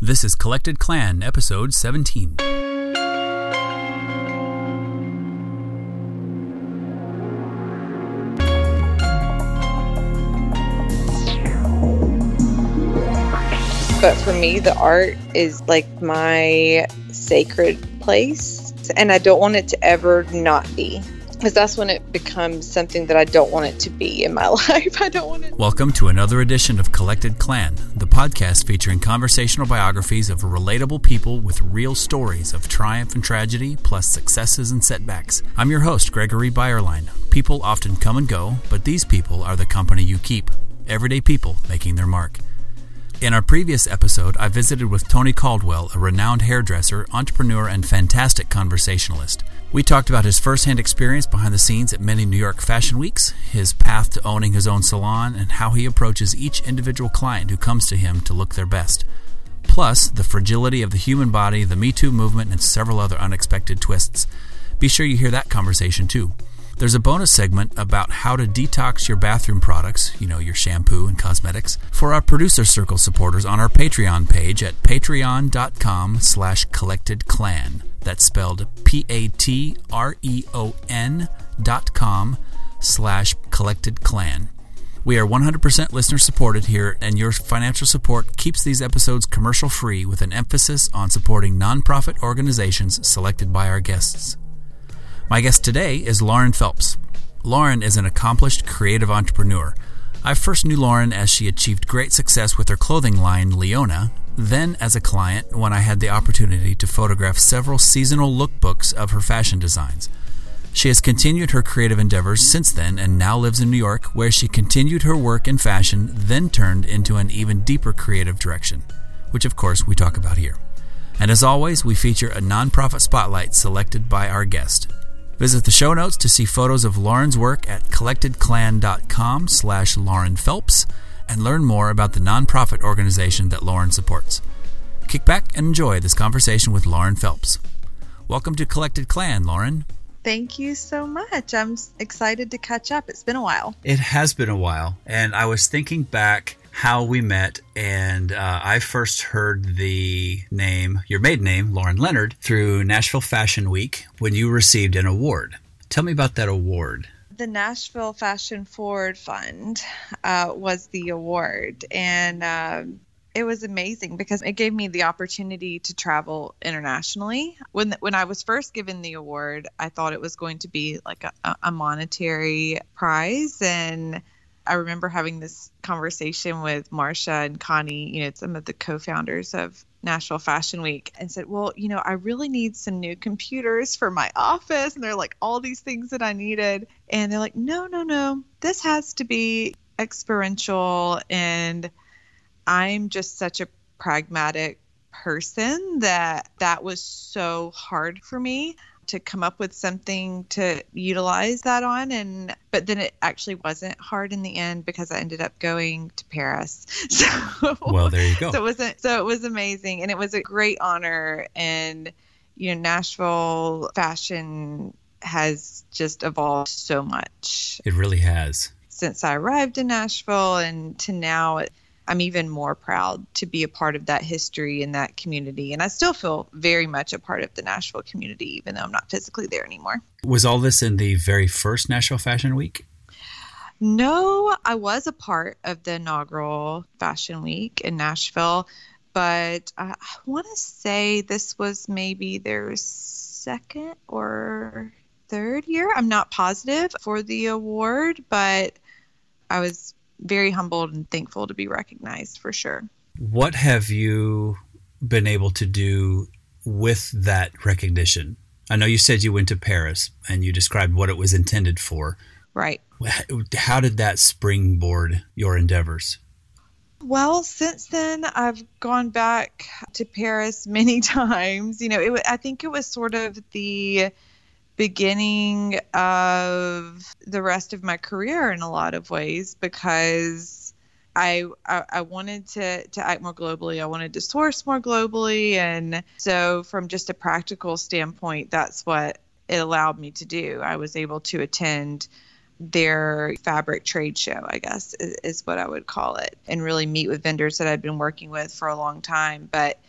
This is Collected Clan, episode 17. But for me, the art is like my sacred place, and I don't want it to ever not be. Because that's when it becomes something that I don't want it to be in my life. I don't want it. Welcome to another edition of Collected Clan, the podcast featuring conversational biographies of relatable people with real stories of triumph and tragedy, plus successes and setbacks. I'm your host, Gregory Byerline. People often come and go, but these people are the company you keep. Everyday people making their mark. In our previous episode, I visited with Tony Caldwell, a renowned hairdresser, entrepreneur, and fantastic conversationalist. We talked about his firsthand experience behind the scenes at many New York fashion weeks, his path to owning his own salon, and how he approaches each individual client who comes to him to look their best. Plus, the fragility of the human body, the Me Too movement, and several other unexpected twists. Be sure you hear that conversation too. There's a bonus segment about how to detox your bathroom products, you know, your shampoo and cosmetics, for our producer circle supporters on our Patreon page at patreon.com slash collectedclan. That's spelled P-A-T-R-E-O-N dot com slash collectedclan. We are 100% listener supported here, and your financial support keeps these episodes commercial free with an emphasis on supporting nonprofit organizations selected by our guests. My guest today is Lauren Phelps. Lauren is an accomplished creative entrepreneur. I first knew Lauren as she achieved great success with her clothing line, Leona, then as a client when I had the opportunity to photograph several seasonal lookbooks of her fashion designs. She has continued her creative endeavors since then and now lives in New York, where she continued her work in fashion, then turned into an even deeper creative direction, which of course we talk about here. And as always, we feature a nonprofit spotlight selected by our guest. Visit the show notes to see photos of Lauren's work at collectedclan.com slash Lauren Phelps and learn more about the nonprofit organization that Lauren supports. Kick back and enjoy this conversation with Lauren Phelps. Welcome to Collected Clan, Lauren. Thank you so much. I'm excited to catch up. It's been a while. It has been a while. And I was thinking back how we met, and uh, I first heard the name, your maiden name, Lauren Leonard, through Nashville Fashion Week when you received an award. Tell me about that award. The Nashville Fashion Forward Fund uh, was the award, and um, it was amazing because it gave me the opportunity to travel internationally. When when I was first given the award, I thought it was going to be like a, a monetary prize, and I remember having this conversation with Marsha and Connie, you know, some of the co-founders of Nashville Fashion Week, and said, "Well, you know, I really need some new computers for my office." And they're like all these things that I needed, and they're like, "No, no, no, this has to be experiential." And I'm just such a pragmatic person that that was so hard for me to come up with something to utilize that on and but then it actually wasn't hard in the end because I ended up going to Paris. So Well, there you go. So it wasn't so it was amazing and it was a great honor and you know Nashville fashion has just evolved so much. It really has. Since I arrived in Nashville and to now I'm even more proud to be a part of that history and that community. And I still feel very much a part of the Nashville community, even though I'm not physically there anymore. Was all this in the very first Nashville Fashion Week? No, I was a part of the inaugural Fashion Week in Nashville, but I, I want to say this was maybe their second or third year. I'm not positive for the award, but I was very humbled and thankful to be recognized for sure. What have you been able to do with that recognition? I know you said you went to Paris and you described what it was intended for. Right. How did that springboard your endeavors? Well, since then, I've gone back to Paris many times. You know, it, I think it was sort of the beginning of the rest of my career in a lot of ways because I, I, I wanted to to act more globally. I wanted to source more globally, and so from just a practical standpoint, that's what it allowed me to do. I was able to attend their fabric trade show, I guess is, is, what I would call it, and really meet with vendors that I'd been working with for a long time. But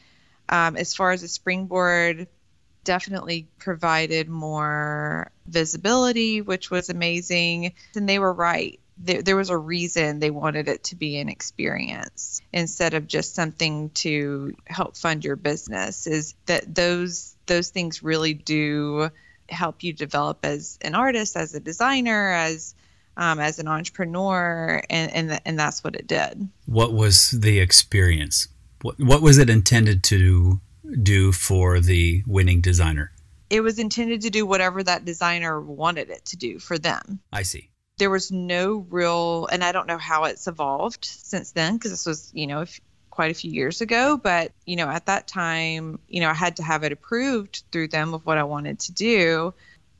um, as far as a springboard, definitely provided more visibility, which was amazing. And they were right. There, there was a reason they wanted it to be an experience instead of just something to help fund your business. Is that those those things really do help you develop as an artist, as a designer, as um, as an entrepreneur, and and, and that's what it did. What was the experience? What what was it intended to do for the winning designer? It was intended to do whatever that designer wanted it to do for them. I see. There was no real, and I don't know how it's evolved since then because this was, you know, quite a few years ago. But, you know, at that time, you know, I had to have it approved through them of what I wanted to do.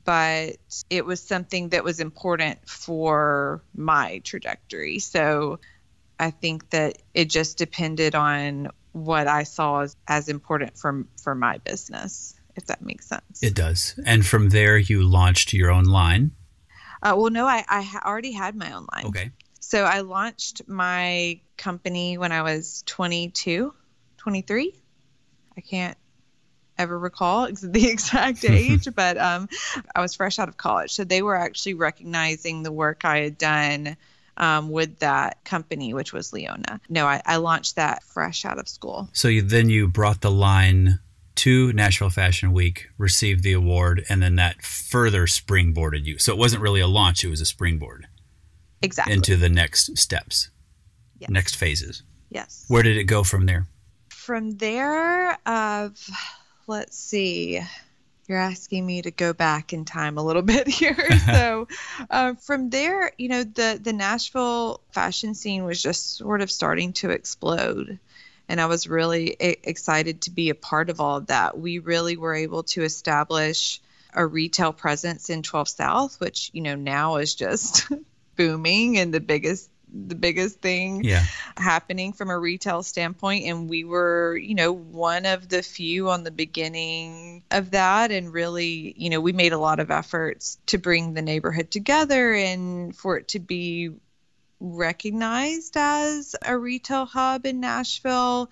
But it was something that was important for my trajectory. So I think that it just depended on what I saw as, as important for, for my business, if that makes sense. It does. And from there, you launched your own line. Uh, well, no, I, I already had my own line. Okay. So I launched my company when I was 22, 23. I can't ever recall the exact age, but um, I was fresh out of college. So they were actually recognizing the work I had done um, with that company, which was Leona. No, I, I launched that fresh out of school. So you, then you brought the line to Nashville Fashion Week, received the award, and then that further springboarded you. So it wasn't really a launch, it was a springboard. Exactly. Into the next steps yes. next phases. Yes. Where did it go from there? From there, of let's see. You're asking me to go back in time a little bit here. so, uh, from there, you know, the the Nashville fashion scene was just sort of starting to explode, and I was really excited to be a part of all of that. We really were able to establish a retail presence in 12 South, which you know now is just booming and the biggest the biggest thing yeah. happening from a retail standpoint. And we were you know one of the few on the beginning of that. And really you know we made a lot of efforts to bring the neighborhood together and for it to be recognized as a retail hub in Nashville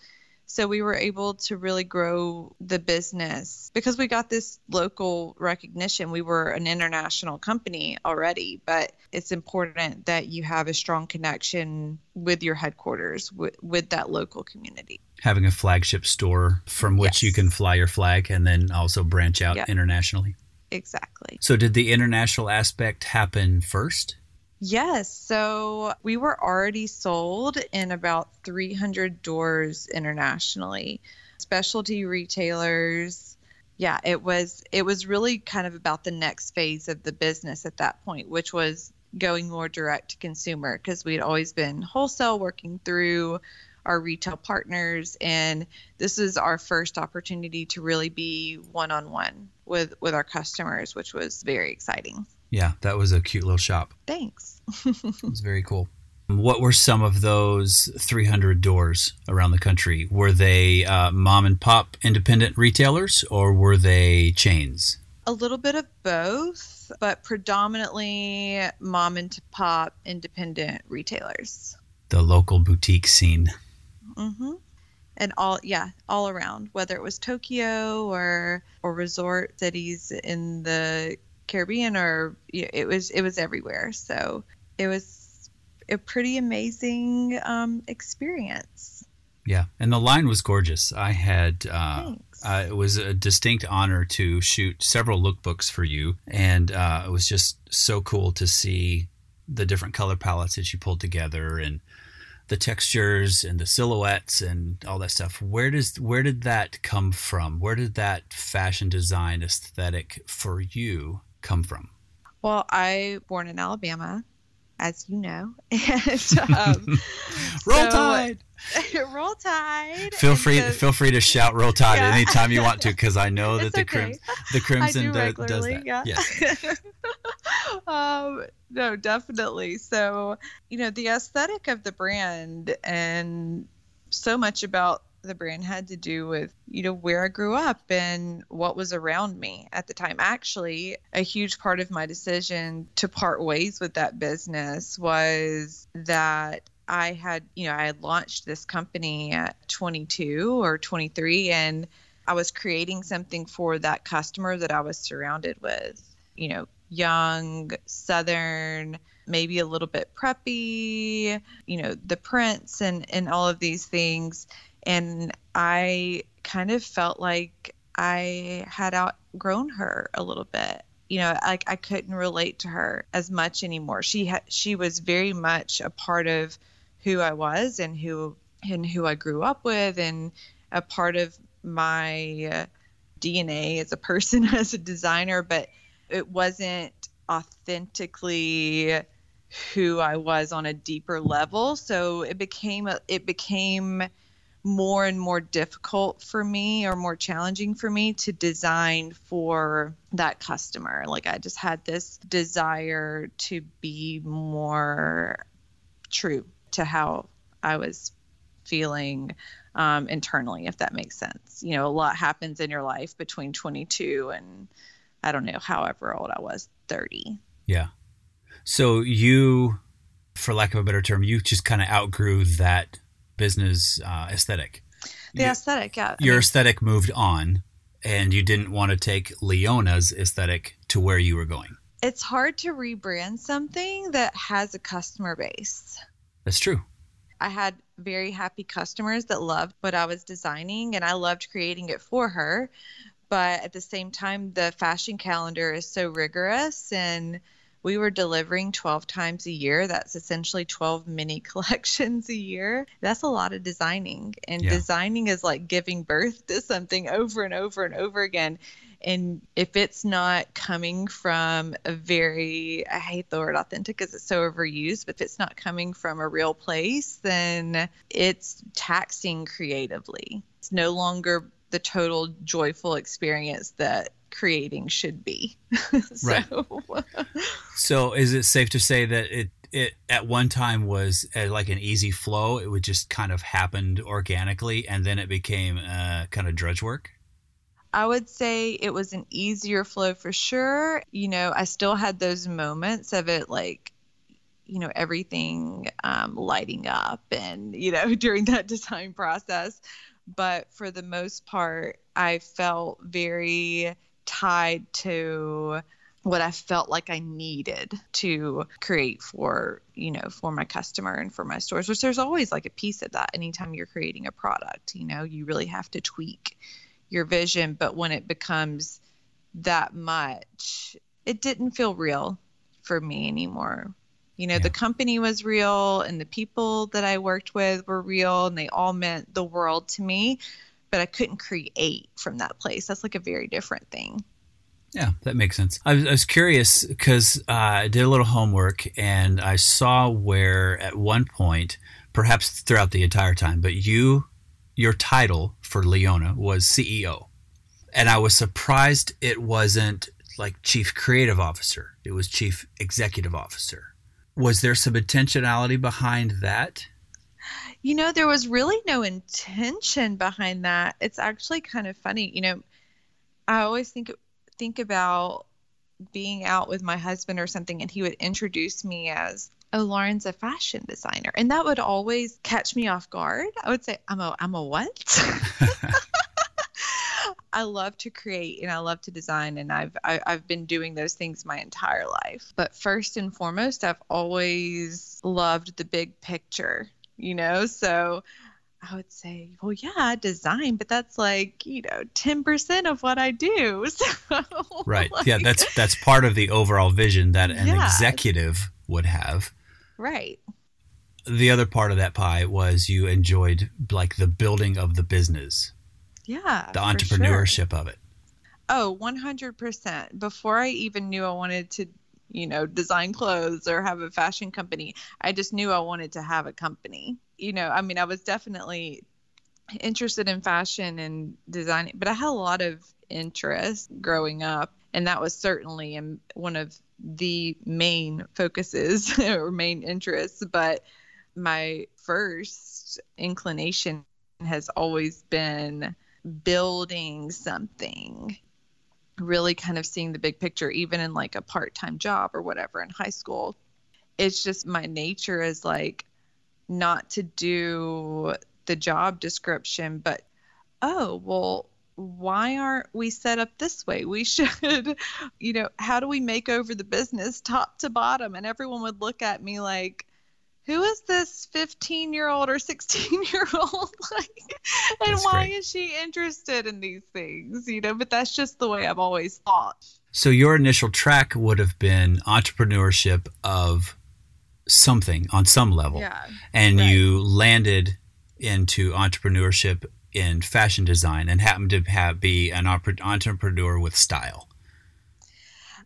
so we were able to really grow the business because we got this local recognition. We were an international company already, but it's important that you have a strong connection with your headquarters, with, with that local community. Having a flagship store from which yes. you can fly your flag and then also branch out yep. internationally. Exactly. So, did the international aspect happen first? Yes. So we were already sold in about 300 doors internationally, specialty retailers. Yeah, it was it was really kind of about the next phase of the business at that point, which was going more direct to consumer because we'd always been wholesale working through our retail partners and this is our first opportunity to really be one-on-one with with our customers which was very exciting yeah, that was a cute little shop. Thanks. it was very cool. What were some of those 300 doors around the country? Were they uh, mom and pop independent retailers or were they chains? A little bit of both, but predominantly mom and pop independent retailers. The local boutique scene. Mm-hmm. And all, yeah, all around, whether it was Tokyo or or resort cities in the Caribbean or it was it was everywhere. So it was a pretty amazing um, experience. Yeah, and the line was gorgeous. I had uh, uh, it was a distinct honor to shoot several lookbooks for you, and uh, it was just so cool to see the different color palettes that you pulled together and the textures and the silhouettes and all that stuff. Where does where did that come from? Where did that fashion design aesthetic for you come from? Well, I born in Alabama, as you know, and um, roll so, tide. roll tide. Feel free, so, feel free to shout "roll tide" yeah. anytime you want to, because I know that the okay. crim- the crimson do do, does that. Yeah. Yes. um, no, definitely. So, you know, the aesthetic of the brand and so much about the brand had to do with you know where I grew up and what was around me at the time. Actually, a huge part of my decision to part ways with that business was that I had, you know, I had launched this company at 22 or 23 and I was creating something for that customer that I was surrounded with, you know, young, southern, maybe a little bit preppy, you know, the prints and and all of these things and I kind of felt like I had outgrown her a little bit. You know, like I couldn't relate to her as much anymore. She she was very much a part of who I was and who and who I grew up with and a part of my uh, DNA as a person as a designer, but it wasn't authentically who I was on a deeper level. So it became it became more and more difficult for me or more challenging for me to design for that customer. Like I just had this desire to be more true to how I was feeling um, internally, if that makes sense. You know, a lot happens in your life between 22 and I don't know, however old I was, 30. Yeah. So you, for lack of a better term, you just kind of outgrew that business uh, aesthetic. The you, aesthetic, yeah. Your I mean, aesthetic moved on, and you didn't want to take Leona's aesthetic to where you were going. It's hard to rebrand something that has a customer base. That's true. I had very happy customers that loved what I was designing, and I loved creating it for her. But at the same time, the fashion calendar is so rigorous and we were delivering 12 times a year. That's essentially 12 mini collections a year. That's a lot of designing. And yeah. designing is like giving birth to something over and over and over again. And if it's not coming from a very, I hate the word authentic because it's so overused, but if it's not coming from a real place, then it's taxing creatively. It's no longer the total joyful experience that creating should be. so. Right. so is it safe to say that it it at one time was uh, like an easy flow? It would just kind of happened organically, and then it became uh, kind of drudge work. I would say it was an easier flow for sure. You know, I still had those moments of it like you know everything um, lighting up and you know during that design process but for the most part i felt very tied to what I felt like I needed to create for, you know, for my customer and for my stores, which there's always like a piece of that anytime you're creating a product, you know, you really have to tweak your vision. But when it becomes that much, it didn't feel real for me anymore. You know, yeah. the company was real and the people that I worked with were real and they all meant the world to me but I couldn't create from that place. That's like a very different thing. Yeah, that makes sense. I was, I was curious because uh, I did a little homework and I saw where at one point, perhaps throughout the entire time, but you, your title for Leona was CEO. And I was surprised it wasn't like chief creative officer, it was chief executive officer. Was there some intentionality behind that? You know, there was really no intention behind that. It's actually kind of funny. You know, I always think think about being out with my husband or something and he would introduce me as oh lauren's a fashion designer and that would always catch me off guard i would say i'm a i'm a what i love to create and i love to design and i've I, have i have been doing those things my entire life but first and foremost i've always loved the big picture you know? So I would say, well, yeah, design, but that's like, you know, 10% of what I do. So, right. Like, yeah, that's that's part of the overall vision that an yeah. executive would have. Right. The other part of that pie was you enjoyed like the building of the business. Yeah. The entrepreneurship sure. of it. Oh, 100%. Before I even knew I wanted to you know, design clothes or have a fashion company. I just knew I wanted to have a company. You know, I mean, I was definitely interested in fashion and designing, but I had a lot of interest growing up. And that was certainly one of the main focuses or main interests. But my first inclination has always been building something really kind of seeing the big picture even in like a part-time job or whatever in high school. It's just my nature is like not to do the job description but oh well why aren't we set up this way? We should you know how do we make over the business top to bottom? And everyone would look at me like who is this 15 year old or 16 year old like and that's why great. is she interested in these things you know? But that's just the way i've always thought. So your initial track would have been entrepreneurship of something on some level. Yeah, and right. you landed into entrepreneurship in fashion design and happened to have be an entrepreneur with style.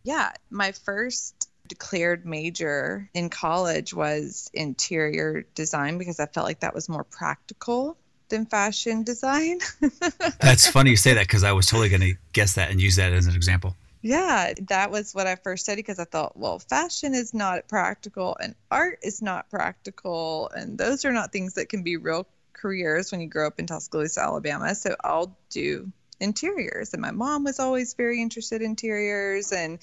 Yeah my first declared major in college was interior design because I felt like that was more practical than fashion design. That's funny you say that because I was totally going to guess that and use that as an example. Yeah, that was what I first studied because I thought, well, fashion is not practical and art is not practical. And those are not things that can be real careers when you grow up in Tuscaloosa, Alabama. So I'll do interiors. And my mom was always very interested in interiors. And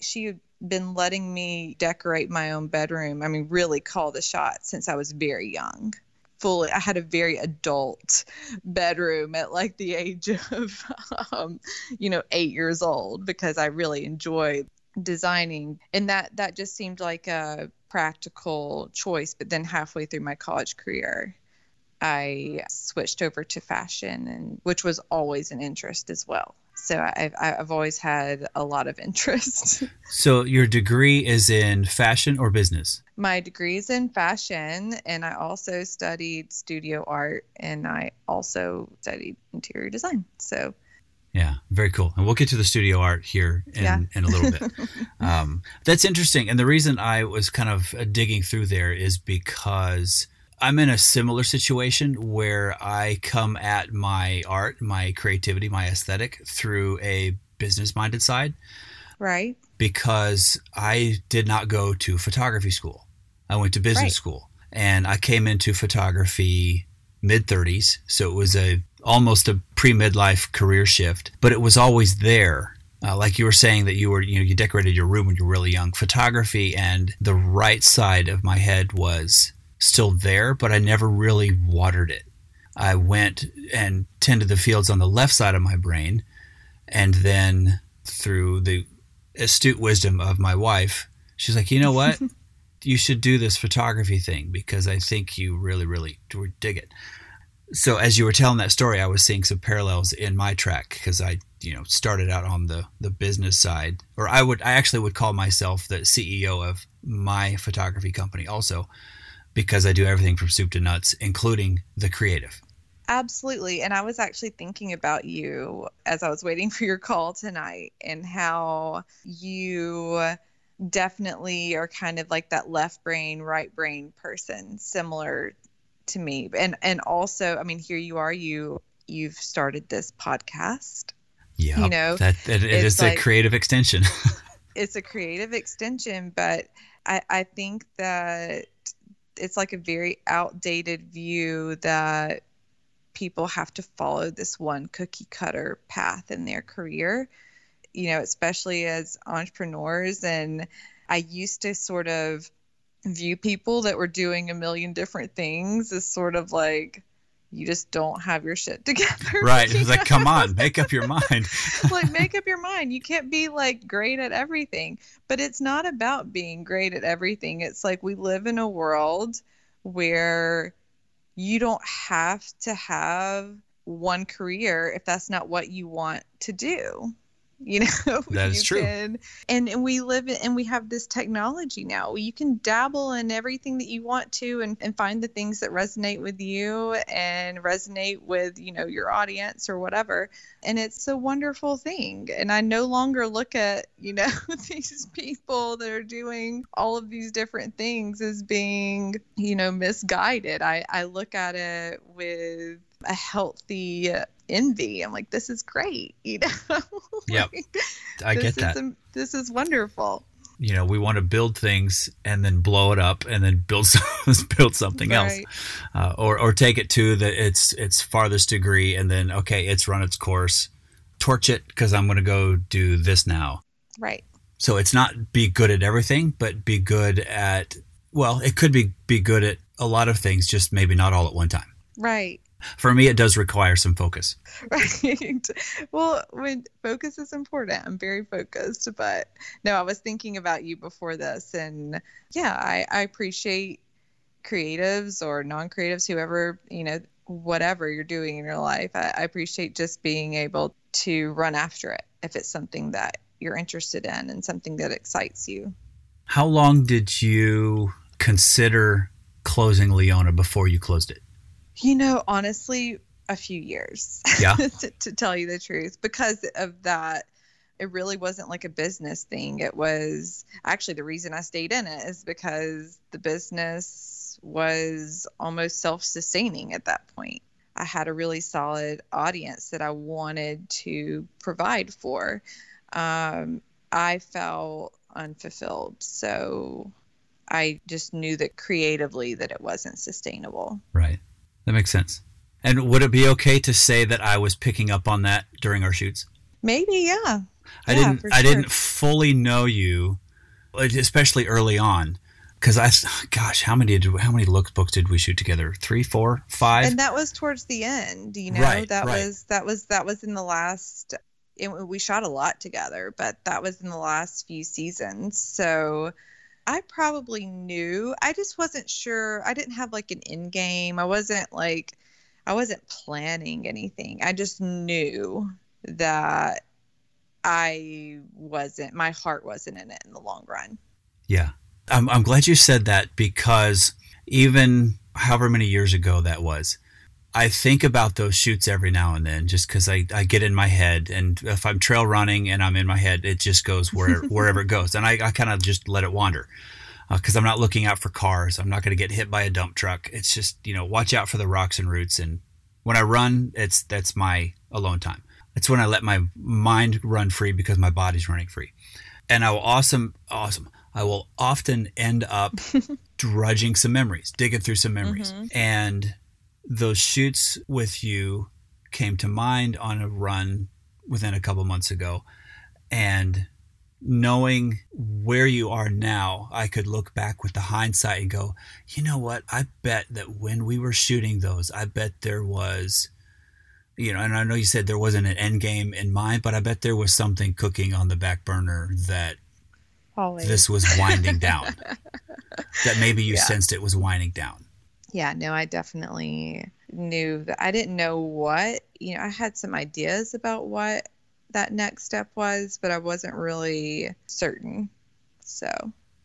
she been letting me decorate my own bedroom. I mean, really call the shots since I was very young. Fully, I had a very adult bedroom at like the age of, um, you know, eight years old because I really enjoyed designing, and that that just seemed like a practical choice. But then halfway through my college career, I switched over to fashion, and which was always an interest as well so I've, I've always had a lot of interest. so your degree is in fashion or business? My degree is in fashion, and I also studied studio art, and I also studied interior design. So. Yeah, very cool. And we'll get to the studio art here in, yeah. in a little bit. um, that's interesting. And the reason I was kind of digging through there is because I'm in a similar situation where I come at my art, my creativity, my aesthetic through a business minded side. Right. Because I did not go to photography school. I went to business right. school and I came into photography mid 30s, so it was a almost a pre midlife career shift, but it was always there. Uh, like you were saying that you were you know you decorated your room when you were really young. Photography and the right side of my head was still there, but I never really watered it. I went and tended the fields on the left side of my brain, and then through the astute wisdom of my wife, she's like, you know what? you should do this photography thing because I think you really, really dig it. So as you were telling that story, I was seeing some parallels in my track because I, you know, started out on the the business side, or I would, I actually would call myself the CEO of my photography company also because I do everything from soup to nuts, including the creative. Absolutely. And I was actually thinking about you as I was waiting for your call tonight and how you definitely are kind of like that left brain, right brain person, similar to me. And and also, I mean, here you are, you you've started this podcast. Yeah. You know, that, that it is like, a creative extension. it's a creative extension, but I, I think that it's like a very outdated view that people have to follow this one cookie cutter path in their career you know especially as entrepreneurs. And i used to sort of view people that were doing a million different things as sort of like you just don't have your shit together. Right. It's like, come on, make up your mind. like, make up your mind. You can't be like great at everything. But it's not about being great at everything. It's like we live in a world where you don't have to have one career if that's not what you want to do you know that is true. can, and, and we live in, and we have this technology now. You can dabble in everything that you want to and, and find the things that resonate with you and resonate with you know your audience or whatever. And it's a wonderful thing. And i no longer look at you know these people that are doing all of these different things as being you know misguided. I i look at it with a healthy envy. I'm like, this is great, you know. Yeah, I get that. Is, this is wonderful. you know we want to build things and then blow it up and then build build something else uh, or or take it to the its its farthest degree and then okay it's run its course torch it because i'm going to go do this now Right. so it's not be good at everything but be good at well it could be be good at a lot of things just maybe not all at one time Right. For me it does require some focus Right. Well, when focus is important, I'm very focused. But no, I was thinking about you before this, and yeah, I, I appreciate creatives or non-creatives, whoever you know, whatever you're doing in your life. I, I appreciate just being able to run after it if it's something that you're interested in and something that excites you. how long did you consider closing leona before you closed it You know, honestly, a few years. Yeah. to, to tell you the truth, because of that, it really wasn't like a business thing. It was actually the reason I stayed in it is because the business was almost self sustaining at that point. I had a really solid audience that I wanted to provide for. Um, I felt unfulfilled. So I just knew that creatively that it wasn't sustainable. Right. That makes sense. And would it be okay to say that I was picking up on that during our shoots? Maybe, yeah. I Yeah, didn't I sure. didn't fully know you especially early on cuz I gosh, how many did how many lookbooks did we shoot together? Three, four, five? and that was towards the end you know Right, that right. was that was that was in the last it, we shot a lot together but that was in the last few seasons so i probably knew i just wasn't sure i didn't have like an end game i wasn't like i wasn't planning anything i just knew that i wasn't my heart wasn't in it in the long run Yeah. I'm, I'm glad you said that because even however many years ago that was, I think about those shoots every now and then just because I, I get in my head. And if I'm trail running and I'm in my head, it just goes where, wherever it goes. And I, I kind of just let it wander uh, because I'm not looking out for cars. I'm not going to get hit by a dump truck. It's just, you know, watch out for the rocks and roots. And when I run, it's that's my alone time. It's when I let my mind run free because my body's running free. And I will awesome, awesome. I will often end up drudging some memories, digging through some memories. Mm-hmm. And those shoots with you came to mind on a run within a couple months ago. And knowing where you are now, I could look back with the hindsight and go, you know what? I bet that when we were shooting those, I bet there was, you know, and I know you said there wasn't an end game in mind, but I bet there was something cooking on the back burner that always this was winding down. that maybe you Yeah. sensed it was winding down. Yeah no i definitely knew that i didn't know what you know i had some ideas about what that next step was but i wasn't really certain so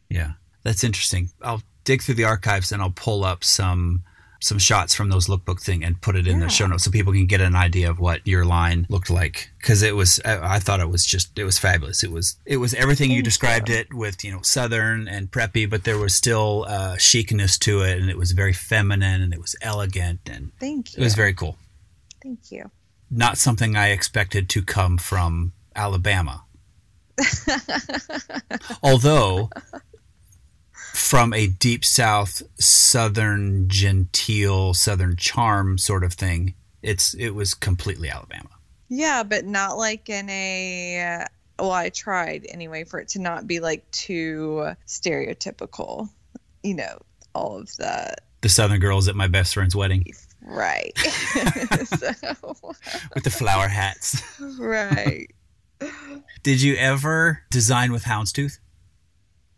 Yeah, that's interesting. I'll dig through the archives and I'll pull up some some shots from those lookbook thing and put it in the show notes so people can get an idea of what your line looked like because it was I, I thought it was just it was fabulous. It was it was everything you described it with you know southern and preppy, but there was still uh, chicness to it and it was very feminine and it was elegant and thank you it was very cool. thank you Not something I expected to come from Alabama. Although from a deep south southern genteel southern charm sort of thing, it's it was completely Alabama. yeah but not like in a uh, well i tried anyway for it to not be like too stereotypical you know all of the The southern girls at my best friend's wedding right so, with the flower hats. right Did you ever design with houndstooth?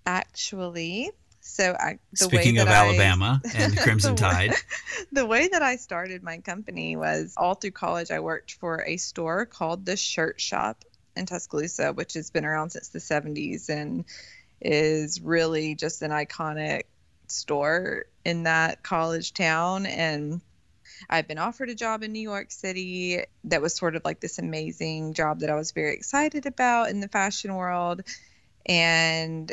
actually so I, the Speaking way of that I- Alabama and Crimson The way- Tide. the way that I started my company was all through college. I worked for a store called the Shirt Shop in Tuscaloosa, which has been around since the 70s and is really just an iconic store in that college town. And I've been offered a job in New York City that was sort of like this amazing job that I was very excited about in the fashion world. And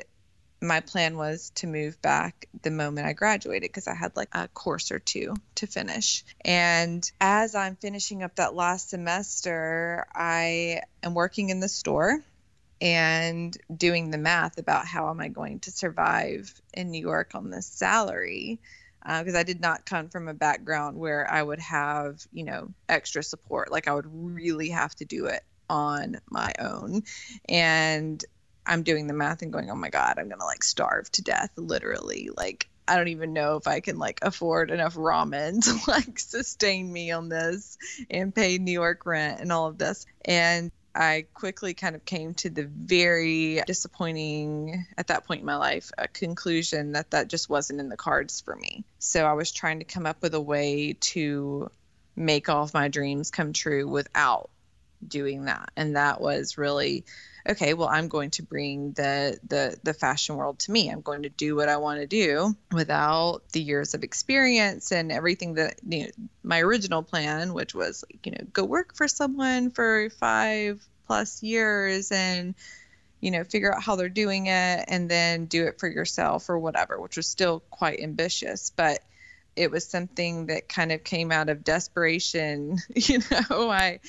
my plan was to move back the moment I graduated because I had like a course or two to finish. And as I'm finishing up that last semester, I am working in the store and doing the math about how am I going to survive in New York on this salary because uh, I did not come from a background where I would have, you know, extra support. Like I would really have to do it on my own. And I'm doing the math and going, oh my God, I'm going to like starve to death, literally. Like, I don't even know if I can like afford enough ramen to like sustain me on this and pay New York rent and all of this. And I quickly kind of came to the very disappointing, at that point in my life, a conclusion that that just wasn't in the cards for me. So I was trying to come up with a way to make all of my dreams come true without doing that. And that was really okay well i'm going to bring the the the fashion world to me. I'm going to do what i want to do without the years of experience and everything that you know, my original plan which was like you know go work for someone for five plus years and you know figure out how they're doing it and then do it for yourself or whatever which was still quite ambitious. But it was something that kind of came out of desperation you know i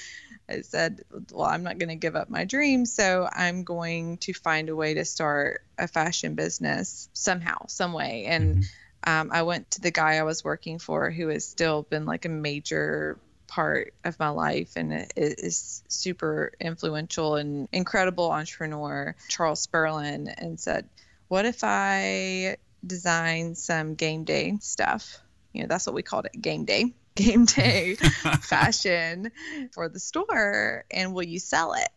I said, well, I'm not going to give up my dream. So I'm going to find a way to start a fashion business somehow, some way. And mm-hmm. um, I went to the guy I was working for who has still been like a major part of my life and is super influential and incredible entrepreneur, Charles Sperlin, and said, what if I design some game day stuff? You know, that's what we called it, game day game day fashion for the store and will you sell it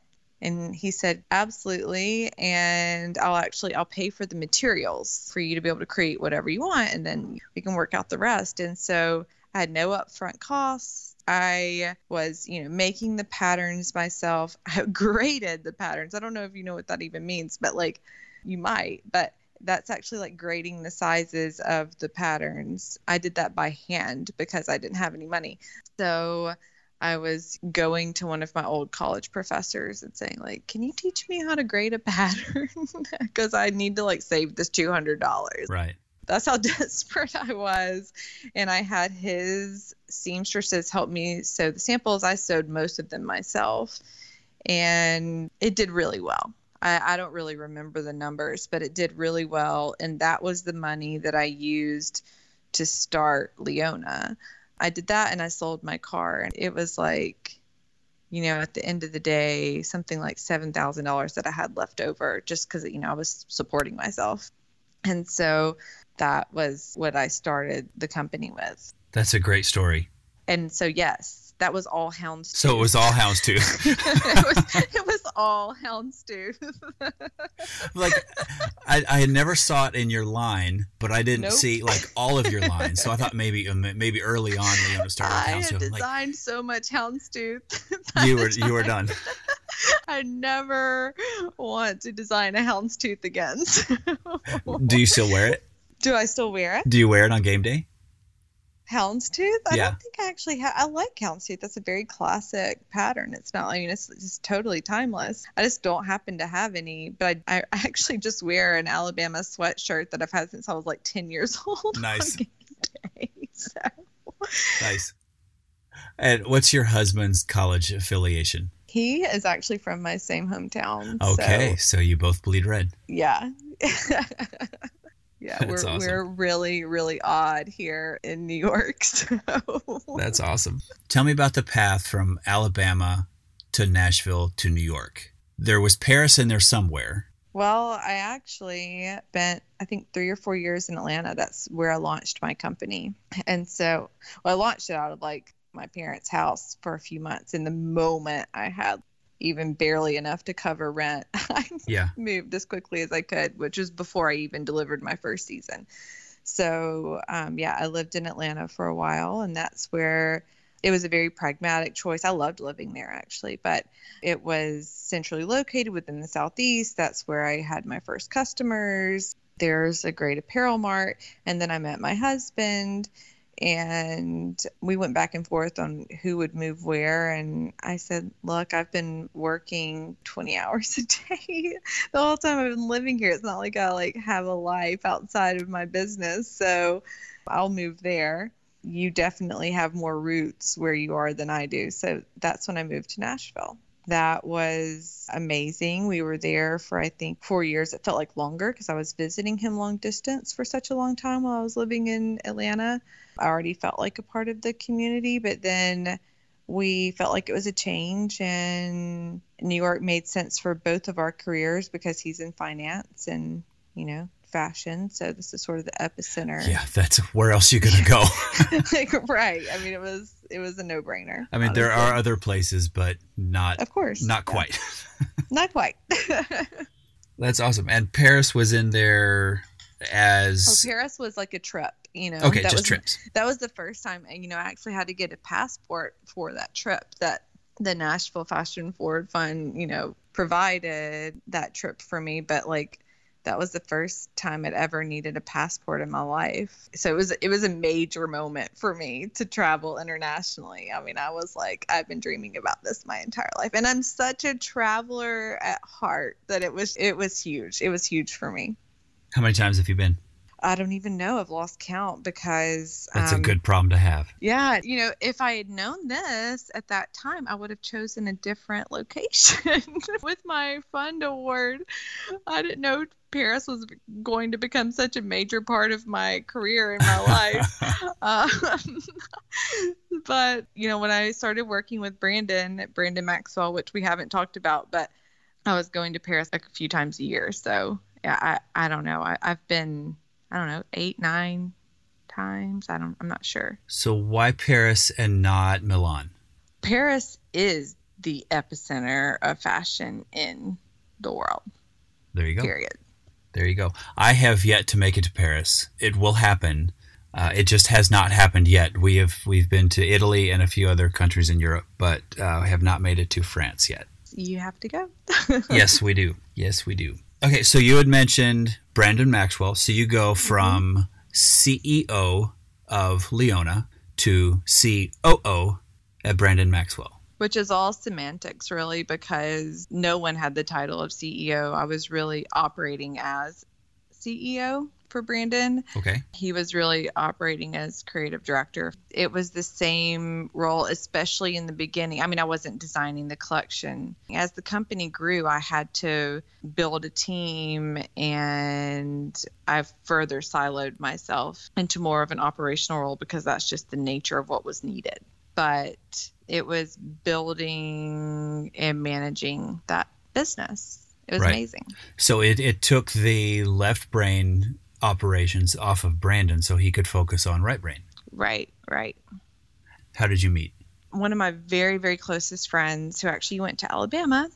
and he said absolutely and i'll actually i'll pay for the materials for you to be able to create whatever you want and then we can work out the rest and so i had no upfront costs I was, you know, making the patterns myself. I graded the patterns. I don't know if you know what that even means, but like you might. But that's actually like grading the sizes of the patterns. I did that by hand because I didn't have any money. So I was going to one of my old college professors and saying like, "Can you teach me how to grade a pattern because I need to like save this $200." Right. That's how desperate I was. And I had his seamstresses help me sew the samples. I sewed most of them myself. And it did really well. I, I don't really remember the numbers, but it did really well. And that was the money that I used to start Leona. I did that and I sold my car. And it was like, you know, at the end of the day, something like $7,000 that I had left over just because, you know, I was supporting myself. And so that was what I started the company with. That's a great story. And so, yes, that was all houndstooth. So it was all houndstooth. it, was, it was all houndstooth. like I, I had never saw it in your line, but I didn't nope. see like all of your lines. So I thought maybe um, maybe early on Leona started I houndstooth. had designed like, so much houndstooth. You were you were done. I never want to design a houndstooth again. So. Do you still wear it? Do I still wear it? Do you wear it on game day? Houndstooth. I yeah. don't think I actually have. I like houndstooth. That's a very classic pattern. It's not. I mean, it's just totally timeless. I just don't happen to have any. But I, I actually just wear an Alabama sweatshirt that I've had since I was like ten years old. Nice. Day, so. Nice. And what's your husband's college affiliation? He is actually from my same hometown. Okay, so, so you both bleed red. Yeah. Yeah, we're awesome. we're really really odd here in New York. So. That's awesome. Tell me about the path from Alabama to Nashville to New York. There was Paris in there somewhere. Well, I actually spent I think 3 or 4 years in Atlanta. That's where I launched my company. And so, well, I launched it out of like my parents' house for a few months and the moment I had even barely enough to cover rent. I yeah. moved as quickly as I could, which was before I even delivered my first season. So, um, yeah, I lived in Atlanta for a while, and that's where it was a very pragmatic choice. I loved living there actually, but it was centrally located within the Southeast. That's where I had my first customers. There's a great apparel mart. And then I met my husband and we went back and forth on who would move where and i said look i've been working 20 hours a day the whole time i've been living here. It's not like i like have a life outside of my business so i'll move there. You definitely have more roots where you are than i do so that's when i moved to nashville that was amazing. We were there for, I think, four years. It felt like longer because I was visiting him long distance for such a long time while I was living in Atlanta. I already felt like a part of the community, but then we felt like it was a change and New York made sense for both of our careers because he's in finance and, you know, fashion. So this is sort of the epicenter. Yeah, that's where else you gonna go. like, right. I mean, it was it was a no brainer. I mean, honestly. there are other places, but not of course, not quite. not quite. that's awesome. And Paris was in there as oh, Paris was like a trip. You know, okay, that just was, trips. That was the first time, you know, I actually had to get a passport for that trip. That the Nashville Fashion Forward Fund, you know, provided that trip for me. But like that was the first time I'd ever needed a passport in my life. So it was it was a major moment for me to travel internationally. I mean, I was like, I've been dreaming about this my entire life. And I'm such a traveler at heart that it was it was huge. It was huge for me. How many times have you been? I don't even know. I've lost count because that's um, a good problem to have. Yeah, you know, if I had known this at that time, I would have chosen a different location with my fund award. I didn't know Paris was going to become such a major part of my career in my life. um, but you know, when I started working with Brandon, Brandon Maxwell, which we haven't talked about, but I was going to Paris like a few times a year. So yeah, I, I don't know. I, I've been I don't know, eight, nine times. I don't I'm not sure. So why Paris and not Milan? Paris is the epicenter of fashion in the world. There you go. Period. There you go. I have yet to make it to Paris. It will happen. Uh, it just has not happened yet. We have we've been to Italy and a few other countries in Europe, but uh, have not made it to France yet. You have to go. yes, we do. Yes, we do. Okay, so you had mentioned Brandon Maxwell. So you go mm-hmm. from mm-hmm. CEO of Leona to COO at Brandon Maxwell. Which is all semantics, really, because no one had the title of CEO. I was really operating as CEO for Brandon. Okay. He was really operating as creative director. It was the same role, especially in the beginning. I mean, I wasn't designing the collection. As the company grew, I had to build a team and I further siloed myself into more of an operational role because that's just the nature of what was needed. But it was building and managing that business. It was right. amazing. So it, it took the left brain operations off of Brandon so he could focus on right brain. Right, right. How did you meet? One of my very, very closest friends who actually went to Alabama.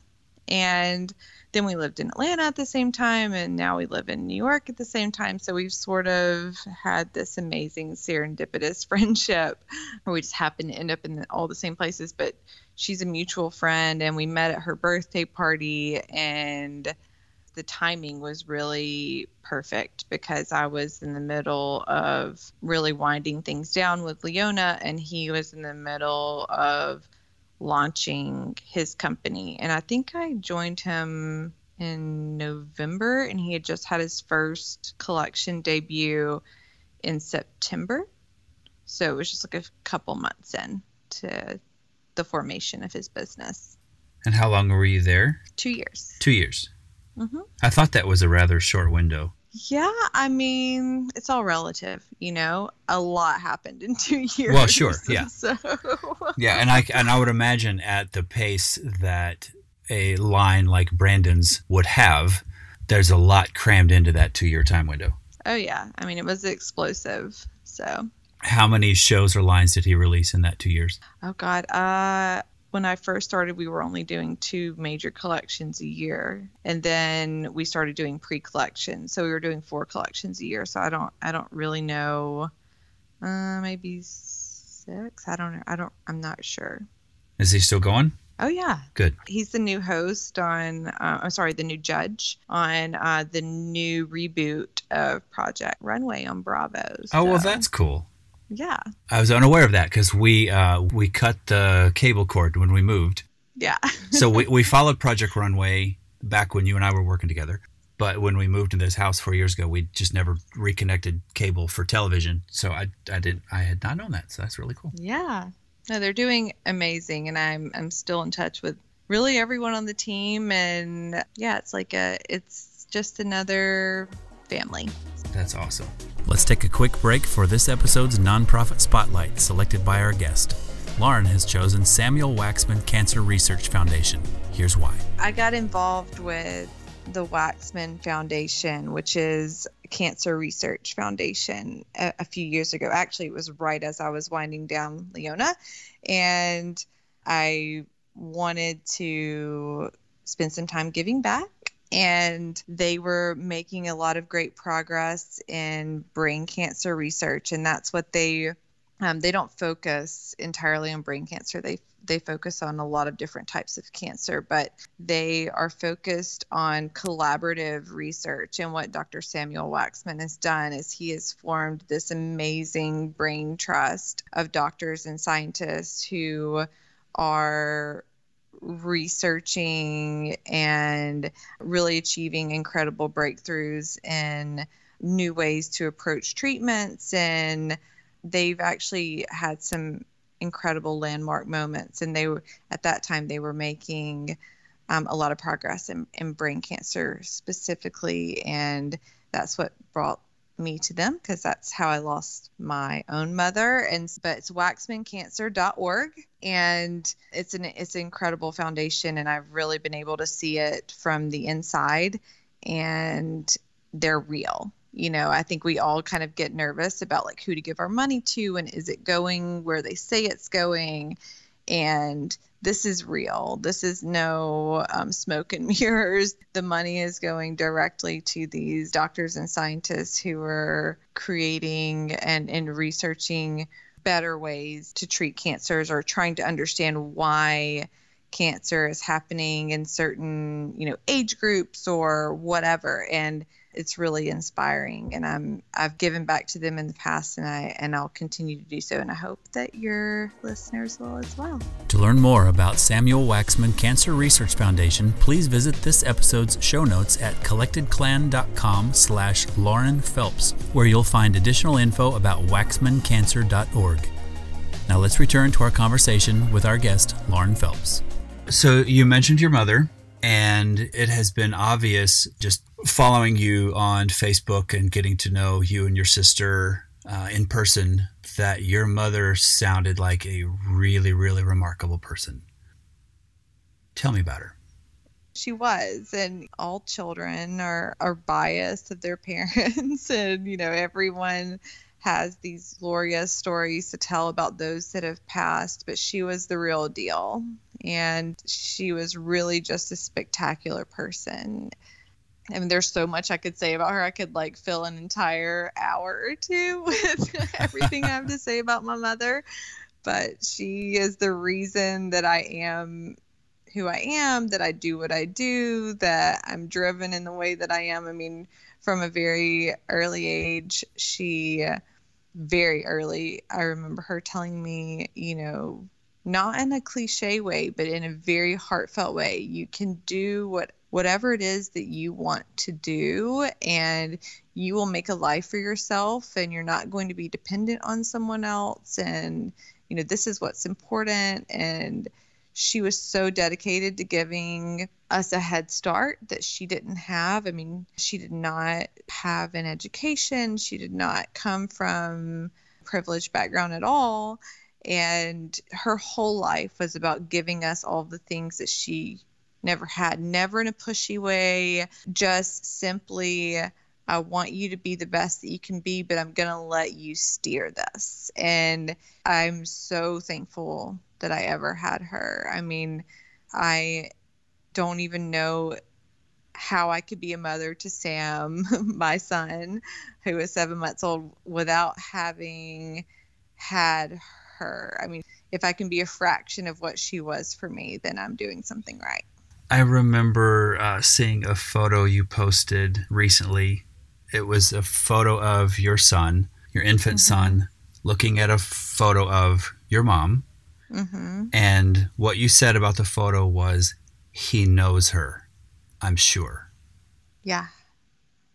And then we lived in Atlanta at the same time. And now we live in New York at the same time. So we've sort of had this amazing serendipitous friendship where we just happen to end up in all the same places. But she's a mutual friend. And we met at her birthday party. And the timing was really perfect because I was in the middle of really winding things down with Leona, and he was in the middle of launching his company. And I think I joined him in November, and he had just had his first collection debut in September. So it was just like a couple months in to the formation of his business. And how long were you there? Two years. Two years. Mm-hmm. I thought that was a rather short window. Yeah, I mean, it's all relative, you know. A lot happened in two years. Well, sure, yeah. So. yeah, and I and I would imagine at the pace that a line like Brandon's would have, there's a lot crammed into that two-year time window. Oh yeah, I mean, it was explosive. So. How many shows or lines did he release in that two years? Oh God, uh, when I first started, we were only doing two major collections a year, and then we started doing pre-collections. So we were doing four collections a year. So I don't, I don't really know, uh, maybe six. I don't know. I don't. I'm not sure. Is he still going? Oh yeah, good. He's the new host on. Uh, I'm sorry, the new judge on uh, the new reboot of Project Runway on Bravo. So. Oh well, that's cool. Yeah. I was unaware of that because we uh, we cut the cable cord when we moved. Yeah. so we, we followed Project Runway back when you and I were working together. But when we moved to this house four years ago, we just never reconnected cable for television. So I, I didn't I had not known that. So that's really cool. Yeah. No, they're doing amazing, and I'm I'm still in touch with really everyone on the team. And yeah, it's like a, it's just another family. That's awesome. Let's take a quick break for this episode's nonprofit spotlight selected by our guest. Lauren has chosen Samuel Waxman Cancer Research Foundation. Here's why. I got involved with the Waxman Foundation, which is cancer research foundation, a, a, few years ago. Actually, it was right as I was winding down Leona. And I wanted to spend some time giving back. And they were making a lot of great progress in brain cancer research. And that's what they um, they don't focus entirely on brain cancer. They they focus on a lot of different types of cancer, but they are focused on collaborative research. And what Dr. Samuel Waxman has done is he has formed this amazing brain trust of doctors and scientists who are researching and really achieving incredible breakthroughs in new ways to approach treatments. And they've actually had some incredible landmark moments. And they were at that time they were making um, a lot of progress in, in brain cancer specifically. And that's what brought me to them because that's how I lost my own mother. And but it's waxmancancer.org and it's an it's an incredible foundation and I've really been able to see it from the inside and they're real you know i think we all kind of get nervous about like who to give our money to and is it going where they say it's going and this is real. This is no um, smoke and mirrors. The money is going directly to these doctors and scientists who are creating and, and researching better ways to treat cancers or trying to understand why cancer is happening in certain you know age groups or whatever. And it's really inspiring and I'm I've given back to them in the past and I and I'll continue to do so and I hope that your listeners will as well. To learn more about Samuel Waxman Cancer Research Foundation, please visit this episode's show notes at collectedclan.com slash Lauren Phelps, where you'll find additional info about waxmancancer.org. Now let's return to our conversation with our guest, Lauren Phelps. So you mentioned your mother and it has been obvious just following you on Facebook and getting to know you and your sister uh, in person that your mother sounded like a really, really remarkable person. Tell me about her. She was, and all children are, are biased of their parents, and you know, everyone has these glorious stories to tell about those that have passed, but she was the real deal. And she was really just a spectacular person. I mean, there's so much I could say about her. I could like fill an entire hour or two with everything I have to say about my mother. But she is the reason that I am who I am, that I do what I do, that I'm driven in the way that I am. I mean, from a very early age, she very early, I remember her telling me, you know, not in a cliche way, but in a very heartfelt way, you can do what whatever it is that you want to do and you will make a life for yourself and you're not going to be dependent on someone else and you know this is what's important and she was so dedicated to giving us a head start that she didn't have. I mean, she did not have an education, she did not come from privileged background at all. And her whole life was about giving us all the things that she never had, never in a pushy way, just simply, I want you to be the best that you can be, but I'm going to let you steer this. And I'm so thankful that I ever had her. I mean, I don't even know how I could be a mother to Sam, my son, who is seven months old, without having had her. I mean, if I can be a fraction of what she was for me, then I'm doing something right. I remember uh, seeing a photo you posted recently. It was a photo of your son, your infant mm-hmm. son, looking at a photo of your mom. Mm-hmm. And what you said about the photo was, he knows her, I'm sure. Yeah.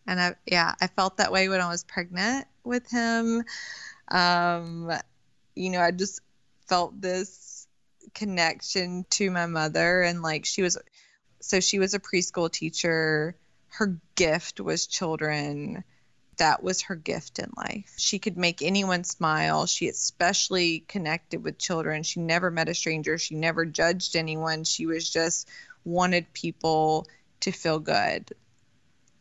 And I, yeah, I felt that way when I was pregnant with him. Um, you know, I just felt this connection to my mother and like she was so she was a preschool teacher her gift was children that was her gift in life. She could make anyone smile. She especially connected with children. She never met a stranger. She never judged anyone. She was just wanted people to feel good.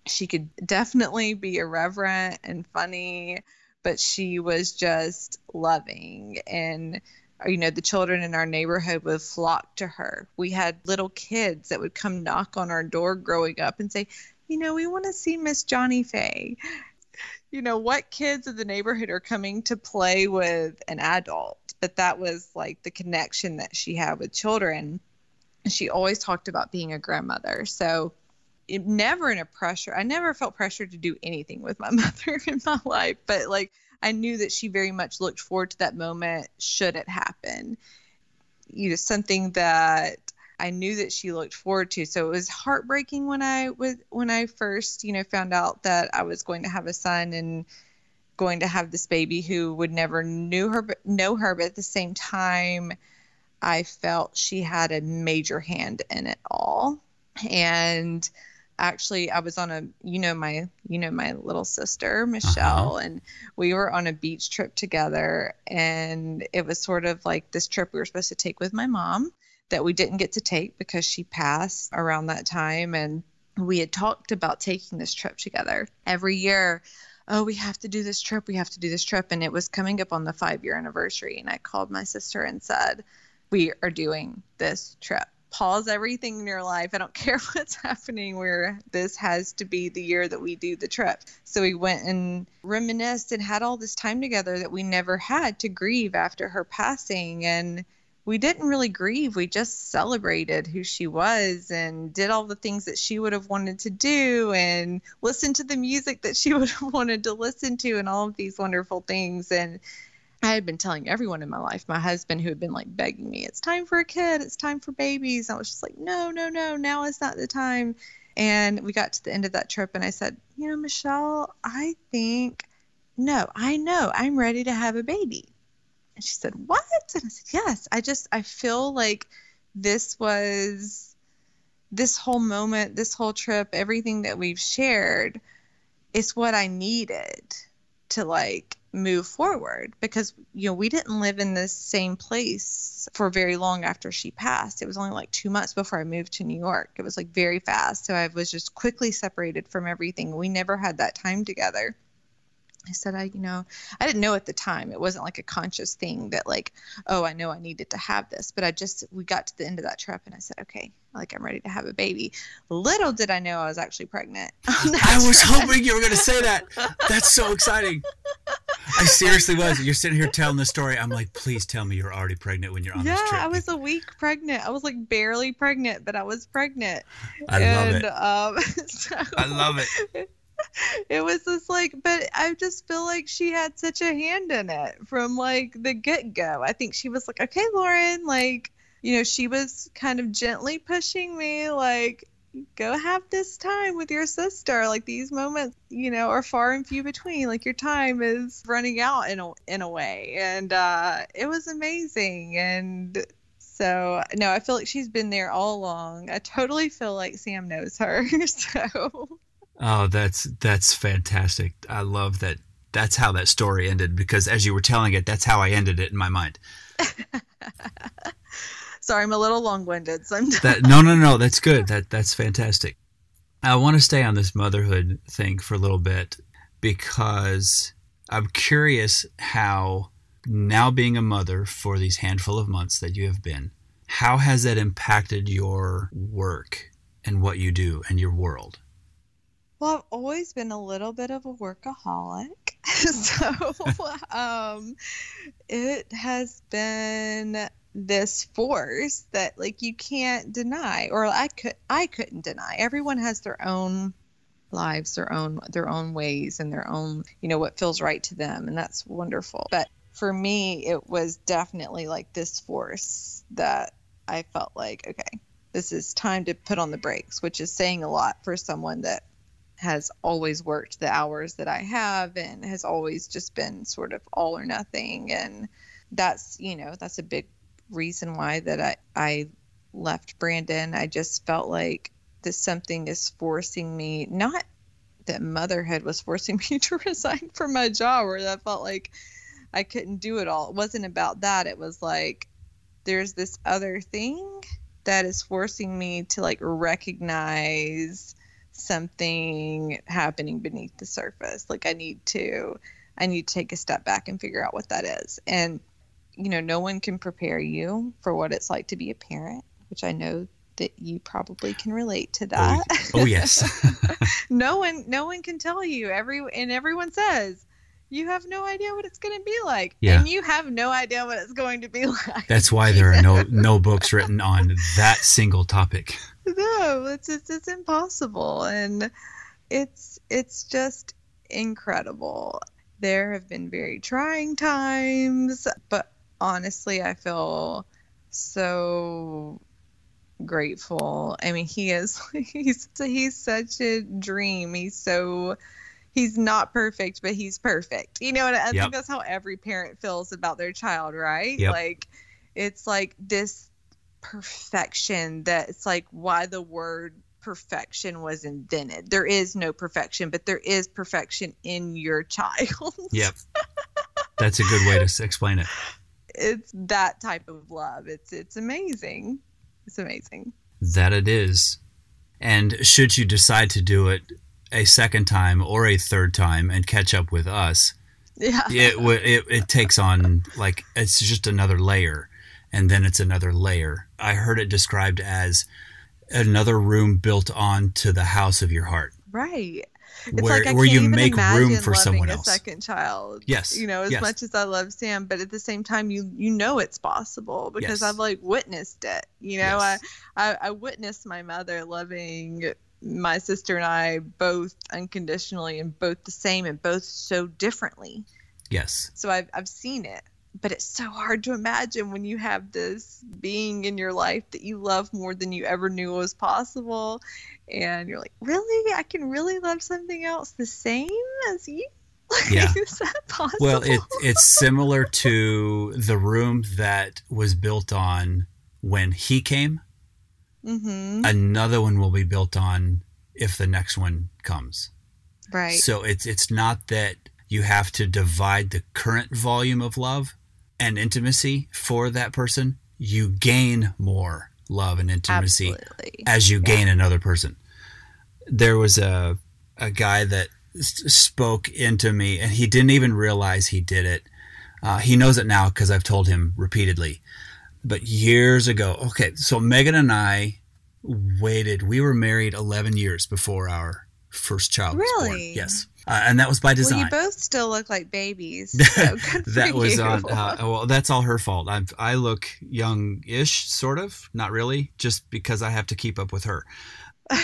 She could definitely be irreverent and funny, but she was just loving and you know the children in our neighborhood would flock to her we had little kids that would come knock on our door growing up and say you know we want to see miss johnny faye you know, what kids in the neighborhood are coming to play with an adult? But that was like the connection that she had with children. She always talked about being a grandmother. So, it, never in a pressure. I never felt pressure to do anything with my mother in my life, but like I knew that she very much looked forward to that moment should it happen. You know, something that I knew that she looked forward to. So it was heartbreaking when I was when I first, you know, found out that I was going to have a son and going to have this baby who would never knew her know her, but at the same time I felt she had a major hand in it all. And actually I was on a you know my you know my little sister Michelle uh-huh. and we were on a beach trip together and it was sort of like this trip we were supposed to take with my mom that we didn't get to take because she passed around that time. And we had talked about taking this trip together every year. Oh, we have to do this trip. We have to do this trip. And it was coming up on the five year anniversary. And I called my sister and said, We are doing this trip. Pause everything in your life. I don't care what's happening, where this has to be the year that we do the trip. So we went and reminisced and had all this time together that we never had to grieve after her passing. And we didn't really grieve. We just celebrated who she was and did all the things that she would have wanted to do and listened to the music that she would have wanted to listen to and all of these wonderful things. And I had been telling everyone in my life, my husband who had been like begging me, it's time for a kid, it's time for babies. I was just like, no, no, no, now is not the time. And we got to the end of that trip and I said, you know, Michelle, I think, no, I know I'm ready to have a baby. And she said, What? And I said, Yes. I just, I feel like this was this whole moment, this whole trip, everything that we've shared, is what I needed to like move forward because you know we didn't live in the same place for very long after she passed. It was only like two months before i moved to new york. It was like very fast. So i was just quickly separated from everything. We never had that time together I said, I, you know, I didn't know at the time. It wasn't like a conscious thing that, like, oh, I know I needed to have this. But I just, we got to the end of that trip and I said, okay, like, I'm ready to have a baby. Little did I know I was actually pregnant. I was hoping you were going to say that. That's so exciting. I seriously was. You're sitting here telling the story. I'm like, please tell me you're already pregnant when you're on yeah, this trip. Yeah, I was a week pregnant. I was like barely pregnant, but I was pregnant. I and, love it. Um, so, I love it it was just like but i just feel like she had such a hand in it from like the get-go. I think she was like okay lauren like you know she was kind of gently pushing me like go have this time with your sister. Like these moments you know are far and few between. Like your time is running out in a, in a way. And uh it was amazing. And so no i feel like she's been there all along. I totally feel like sam knows her. So Oh, that's that's fantastic. I love that. That's how that story ended because as you were telling it, that's how I ended it in my mind. Sorry, I'm a little long-winded. So that, no, no, no. That's good. That that's fantastic. I want to stay on this motherhood thing for a little bit because I'm curious how now being a mother for these handful of months that you have been, how has that impacted your work and what you do and your world? Well, I've always been a little bit of a workaholic. so um, it has been this force that like you can't deny or I could I couldn't deny. Everyone has their own lives, their own their own ways and their own, you know, what feels right to them and that's wonderful. But for me it was definitely like this force that I felt like okay, this is time to put on the brakes, which is saying a lot for someone that has always worked the hours that I have and has always just been sort of all or nothing. And that's, you know, that's a big reason why that I, I left Brandon. I just felt like this something is forcing me, not that motherhood was forcing me to resign from my job, or that felt like I couldn't do it all. It wasn't about that. It was like there's this other thing that is forcing me to like recognize something happening beneath the surface. Like I need to I need to take a step back and figure out what that is. And you know, no one can prepare you for what it's like to be a parent, which I know that you probably can relate to oh, that. Oh, oh yes. no one no one can tell you every and everyone says you have no idea what it's going to be like. Yeah. and you have no idea what it's going to be like. That's why there are no no books written on that single topic. no it's it's, it's impossible. And it's it's just incredible. There have been very trying times but honestly i feel so grateful. I mean he is he's he's such a dream. He's so he's not perfect but he's perfect you know and i Yep. think that's how every parent feels about their child right Yep. like it's like this perfection that it's like why the word perfection was invented. There is no perfection, but there is perfection in your child. Yep. That's a good way to explain it. It's that type of love. It's it's amazing. It's amazing. That it is. And should you decide to do it a second time or a third time and catch up with us, Yeah. it it, it takes on like it's just another layer and then it's another layer. I heard it described as another room built onto the house of your heart. Right. It's where like I where can't you even make imagine room for someone a else. second child. Yes, You know, as yes. much as I love Sam, but at the same time, you you know it's possible because Yes. I've like witnessed it. You know, Yes. I, I I witnessed my mother loving my sister and I both unconditionally and both the same and both so differently. Yes. So I've I've seen it, but it's so hard to imagine when you have this being in your life that you love more than you ever knew was possible, and you're like, really, I can really love something else the same as you. Like, Yeah. is that possible? Well, it it's similar to the room that was built on when he came. Mm-hmm. Another one will be built on if the next one comes. right. So it's it's not that you have to divide the current volume of love and intimacy for that person. You gain more love and intimacy Absolutely. as you Yeah. gain another person. There was a a guy that spoke into me, and he didn't even realize he did it. Uh, he knows it now because I've told him repeatedly. But years ago, okay, so Megan and I waited. We were married 11 years before our first child was born. Really? Yes, uh, and that was by well, design. you both still look like babies. So that was you. on. Uh, well, that's all her fault. I I look young-ish, sort of, not really, just because I have to keep up with her.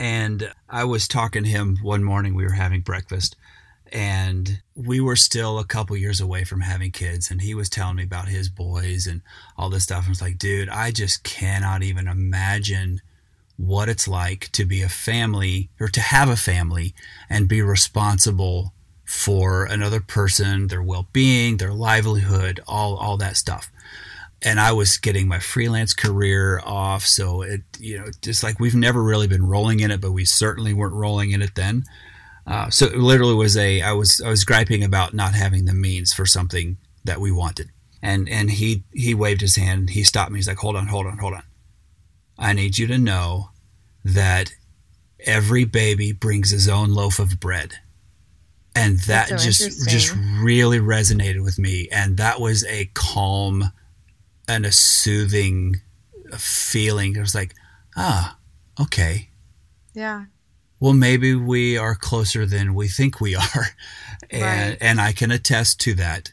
And I was talking to him one morning. We were having breakfast, and we were still a couple years away from having kids. And he was telling me about his boys and all this stuff. I was like, dude, I just cannot even imagine what it's like to be a family or to have a family and be responsible for another person, their well-being, their livelihood, all all that stuff and I was getting my freelance career off. So it, you know, just like we've never really been rolling in it, but we certainly weren't rolling in it then. Uh, so it literally was a, I was, I was griping about not having the means for something that we wanted. And, and he, he waved his hand. He stopped me. He's like, hold on, hold on, hold on. I need you to know that every baby brings his own loaf of bread. And that so just, just really resonated with me. And that was a calm, and a soothing feeling. It was like, ah, okay. yeah. Well, maybe we are closer than we think we are. And, Right. and I can attest to that.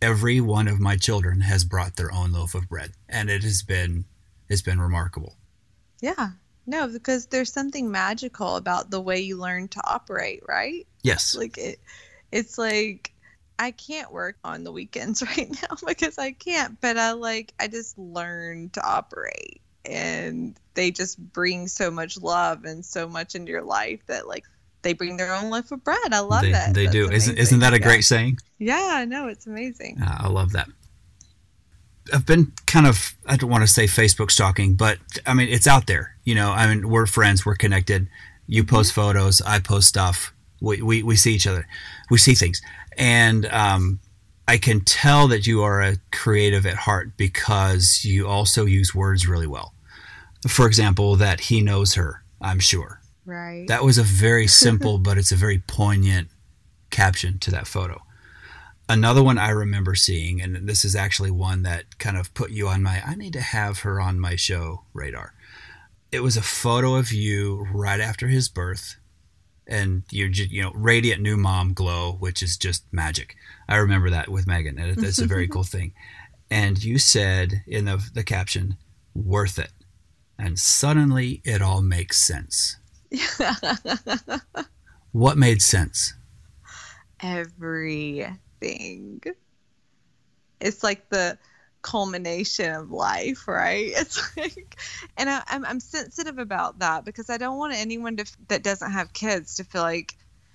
Every one of my children has brought their own loaf of bread, and it has been it's been remarkable. Yeah. No, because there's something magical about the way you learn to operate, right? Yes, Like it it's like I can't work on the weekends right now because I can't, but I like I just learn to operate and they just bring so much love and so much into your life that like they bring their own loaf of bread. I love they, that. they That's do. Isn't isn't that a Yeah. great saying? Yeah, no, it's amazing. Uh, I love that. I've been kind of I don't want to say Facebook stalking, but I mean it's out there. You know, I mean we're friends, we're connected. You post photos, I post stuff. We we, we see each other, we see things, and um, I can tell that you are a creative at heart because you also use words really well. For example, that he knows her. I'm sure. Right. That was a very simple, but it's a very poignant caption to that photo. Another one I remember seeing, and this is actually one that kind of put you on my I need to have her on my show radar. It was a photo of you right after his birth, and you're just, you know radiant new mom glow, which is just magic. I remember that with Megan, and it's a very cool thing. And you said in the the caption, "Worth it," and suddenly it all makes sense. what made sense? Everything. It's like the culmination of life, right? It's like, and I, I'm I'm sensitive about that because I don't want anyone to that doesn't have kids to feel like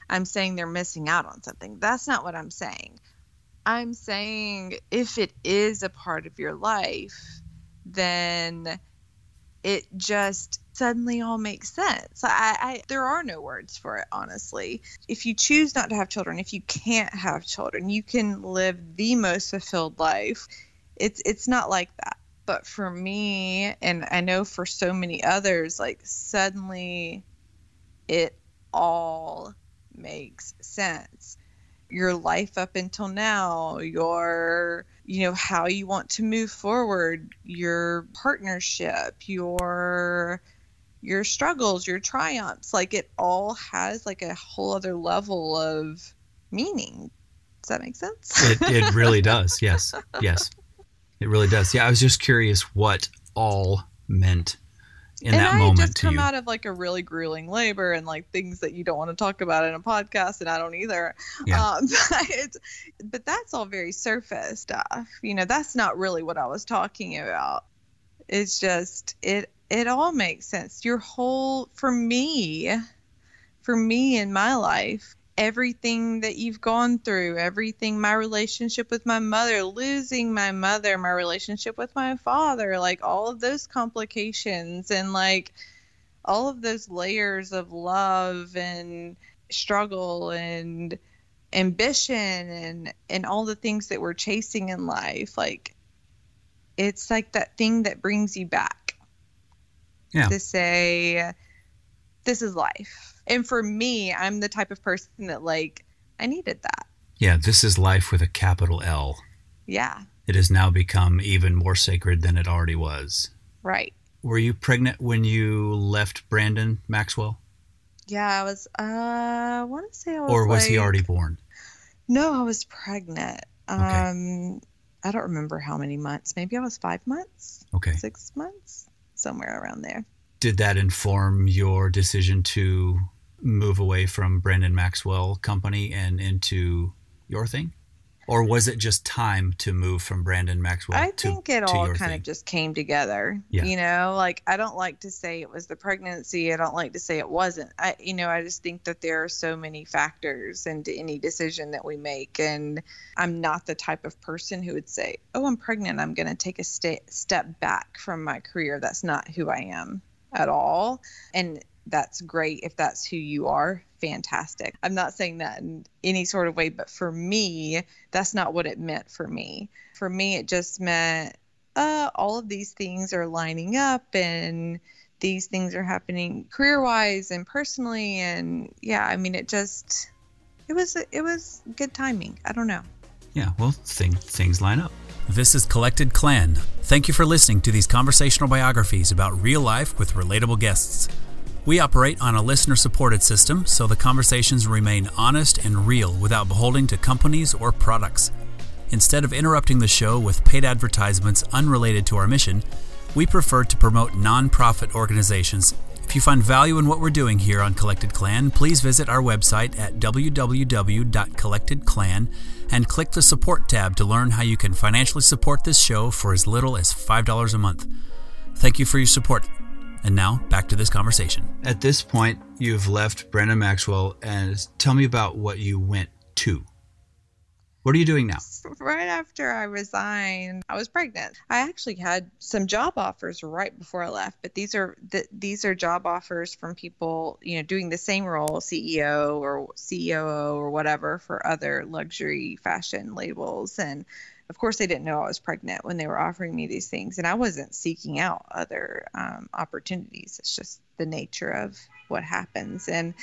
I'm saying they're missing out on something. That's not what I'm saying. I'm saying if it is a part of your life, then it just suddenly all makes sense. I, I there are no words for it, honestly. If you choose not to have children, if you can't have children, you can live the most fulfilled life. It's it's not like that. But for me, and I know for so many others, like suddenly it all makes sense your life up until now, your you know how you want to move forward, your partnership, your your struggles, your triumphs, like it all has like a whole other level of meaning. Does that make sense? it, it really does. Yes. Yes. It really does. Yeah, I was just curious what all meant in and that I moment just come you. out of like a really grueling labor and like things that you don't want to talk about in a podcast, and I don't either. Yeah. Um, but, but that's all very surface stuff. You know, that's not really what I was talking about. It's just it it all makes sense. Your whole for me, for me in my life, everything that you've gone through, everything, my relationship with my mother, losing my mother, my relationship with my father, like all of those complications and like all of those layers of love and struggle and ambition and and all the things that we're chasing in life like it's like that thing that brings you back Yeah. to say this is life and for me i'm the type of person that like i needed that Yeah, this is life with a capital L. yeah It has now become even more sacred than it already was. right Were you pregnant when you left Brandon Maxwell? yeah i was uh i want to say i was Or was he already born? no i was pregnant Okay. um i don't remember how many months maybe i was five months Okay. six months somewhere around there Did that inform your decision to move away from Brandon Maxwell Company and into your thing? Or was it just time to move from Brandon Maxwell I to, think it all kind thing? of just came together. Yeah. You know, like I don't like to say it was the pregnancy. I don't like to say it wasn't. I, you know, I just think that there are so many factors into any decision that we make, and I'm not the type of person who would say, "Oh, I'm pregnant. I'm going to take a sta- step back from my career." That's not who I am at all, and that's great if that's who you are. Fantastic. I'm not saying that in any sort of way, but for me, that's not what it meant for me. For me, it just meant uh, all of these things are lining up and these things are happening career wise and personally. And yeah, I mean, it just, it was, it was good timing. I don't know. Yeah, well, thing, things line up. This is Collected Clan. Thank you for listening to these conversational biographies about real life with relatable guests. We operate on a listener supported system, so the conversations remain honest and real without beholding to companies or products. Instead of interrupting the show with paid advertisements unrelated to our mission, we prefer to promote nonprofit organizations. If you find value in what we're doing here on Collected Clan, please visit our website at www.collectedclan and click the support tab to learn how you can financially support this show for as little as $5 a month. Thank you for your support. And now, back to this conversation. At this point, you've left Brandon Maxwell, and tell me about what you went to. What are you doing now? Right after I resigned, I was pregnant. I actually had some job offers right before I left, but these are th- these are job offers from people, you know, doing the same role, CEO or COO or whatever for other luxury fashion labels and of course they didn't know I was pregnant when they were offering me these things and I wasn't seeking out other um, opportunities. It's just the nature of what happens and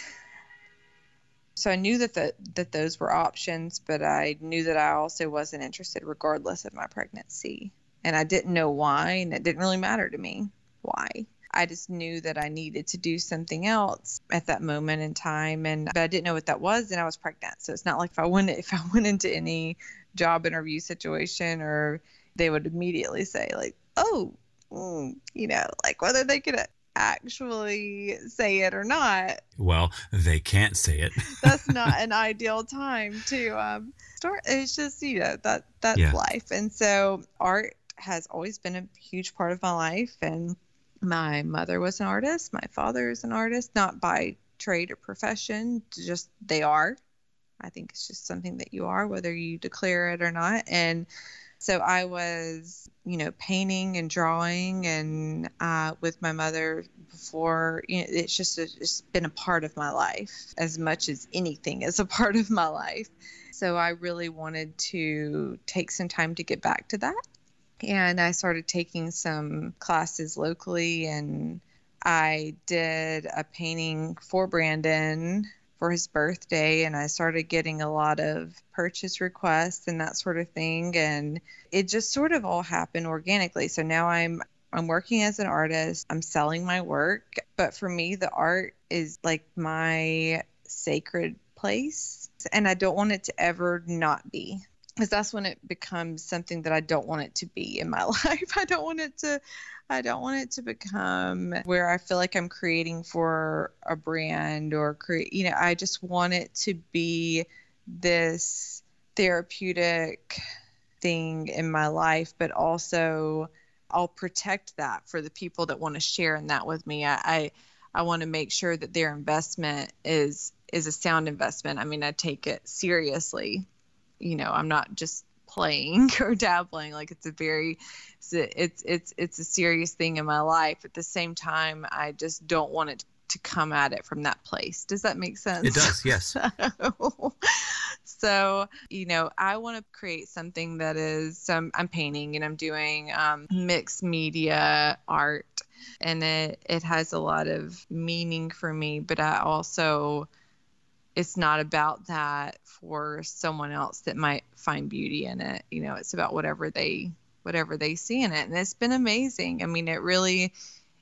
so I knew that the, that those were options, but I knew that I also wasn't interested, regardless of my pregnancy. And I didn't know why, and it didn't really matter to me why. I just knew that I needed to do something else at that moment in time, and but I didn't know what that was, and I was pregnant. So it's not like if I went if I went into any job interview situation, or they would immediately say like, "Oh, mm, you know, like whether they could actually say it or not. Well, they can't say it. that's not an ideal time to um, start. It's just you know that that's yeah. life, and so art has always been a huge part of my life. And my mother was an artist. My father is an artist, not by trade or profession. Just they are. I think it's just something that you are, whether you declare it or not. And so I was, you know, painting and drawing and uh, with my mother before. You know, it's just a, it's been a part of my life as much as anything is a part of my life. So I really wanted to take some time to get back to that. And I started taking some classes locally and I did a painting for Brandon for his birthday and I started getting a lot of purchase requests and that sort of thing and it just sort of all happened organically. So now I'm I'm working as an artist. I'm selling my work, but for me the art is like my sacred place and I don't want it to ever not be because that's when it becomes something that I don't want it to be in my life. I don't want it to I don't want it to become where I feel like I'm creating for a brand or create, you know, I just want it to be this therapeutic thing in my life, but also I'll protect that for the people that want to share in that with me. I, I, I want to make sure that their investment is is a sound investment. I mean, I take it seriously. You know, I'm not just playing or dabbling like it's a very it's it's it's a serious thing in my life. At the same time i just don't want it to come at it from that place. Does that make sense? It does yes. So you know i want to create something that is um, i'm painting and i'm doing um, mixed media art and it it has a lot of meaning for me but i also it's not about that for someone else that might find beauty in it. You know, it's about whatever they whatever they see in it. And it's been amazing. I mean, it really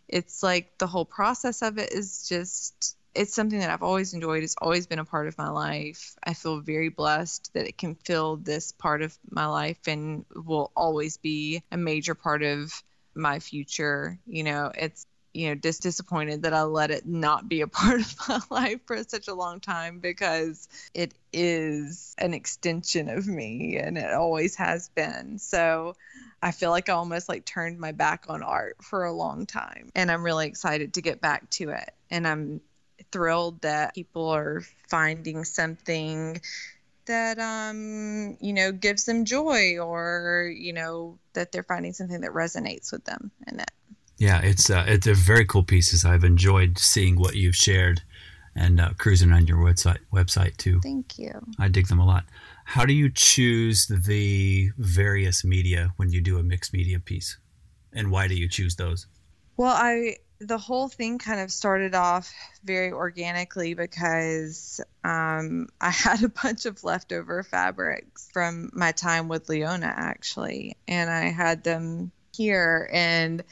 it's like the whole process of it is just it's something that I've always enjoyed. It's always been a part of my life. I feel very blessed that it can fill this part of my life and will always be a major part of my future. You know, it's you know just disappointed that I let it not be a part of my life for such a long time because it is an extension of me and it always has been. So I feel like I almost like turned my back on art for a long time and I'm really excited to get back to it and I'm thrilled that people are finding something that um you know gives them joy or you know that they're finding something that resonates with them in it yeah, it's uh, it's a very cool pieces. I've enjoyed seeing what you've shared and uh, cruising on your website website too. Thank you. I dig them a lot. How do you choose the various media when you do a mixed media piece, and why do you choose those? Well, I the whole thing kind of started off very organically because um, I had a bunch of leftover fabrics from my time with Leona actually, and I had them here and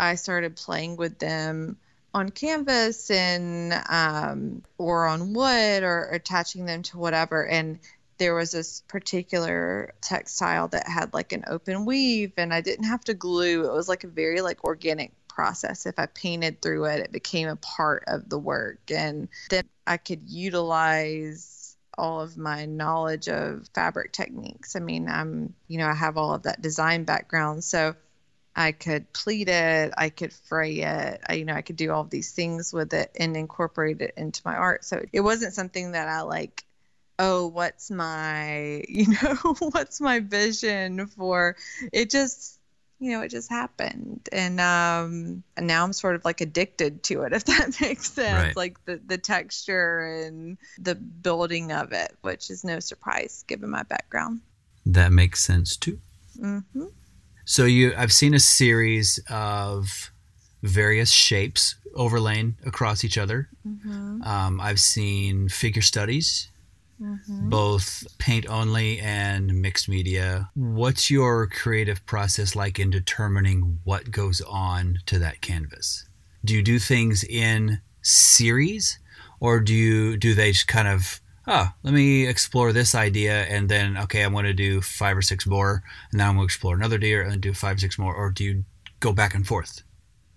I started playing with them on canvas and um, or on wood or, attaching them to whatever and there was this particular textile that had like an open weave and I didn't have to glue. It was like a very like organic process. If I painted through it, it became a part of the work and then I could utilize all of my knowledge of fabric techniques. I mean, I'm, you know, I have all of that design background. So I could pleat it, I could fray it, I, you know, I could do all these things with it and incorporate it into my art. So it wasn't something that I like, oh, what's my, you know, what's my vision for it just you know, it just happened. And um and now I'm sort of like addicted to it, if that makes sense. Right. Like the, the texture and the building of it, which is no surprise given my background. That makes sense too. Mm-hmm. So you I've seen a series of various shapes overlain across each other. Mm-hmm. Um, I've seen figure studies mm-hmm. both paint only and mixed media. What's your creative process like in determining what goes on to that canvas? Do you do things in series or do you do they just kind of oh, let me explore this idea and then okay, I'm going to do five or six more and now I'm going to explore another deer and then do five six more or do you go back and forth?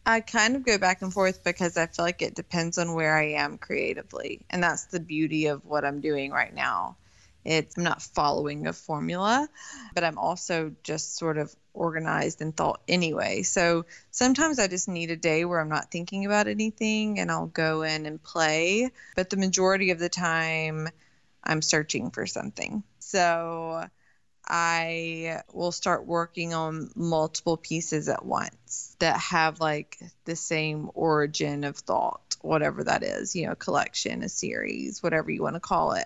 I kind of go back and forth because I feel like it depends on where I am creatively. And that's the beauty of what I'm doing right now. It's I'm not following a formula, but I'm also just sort of organized and thought anyway. So sometimes I just need a day where I'm not thinking about anything and I'll go in and play. But the majority of the time, I'm searching for something. So I will start working on multiple pieces at once that have like the same origin of thought, whatever that is, you know, a collection, a series, whatever you want to call it.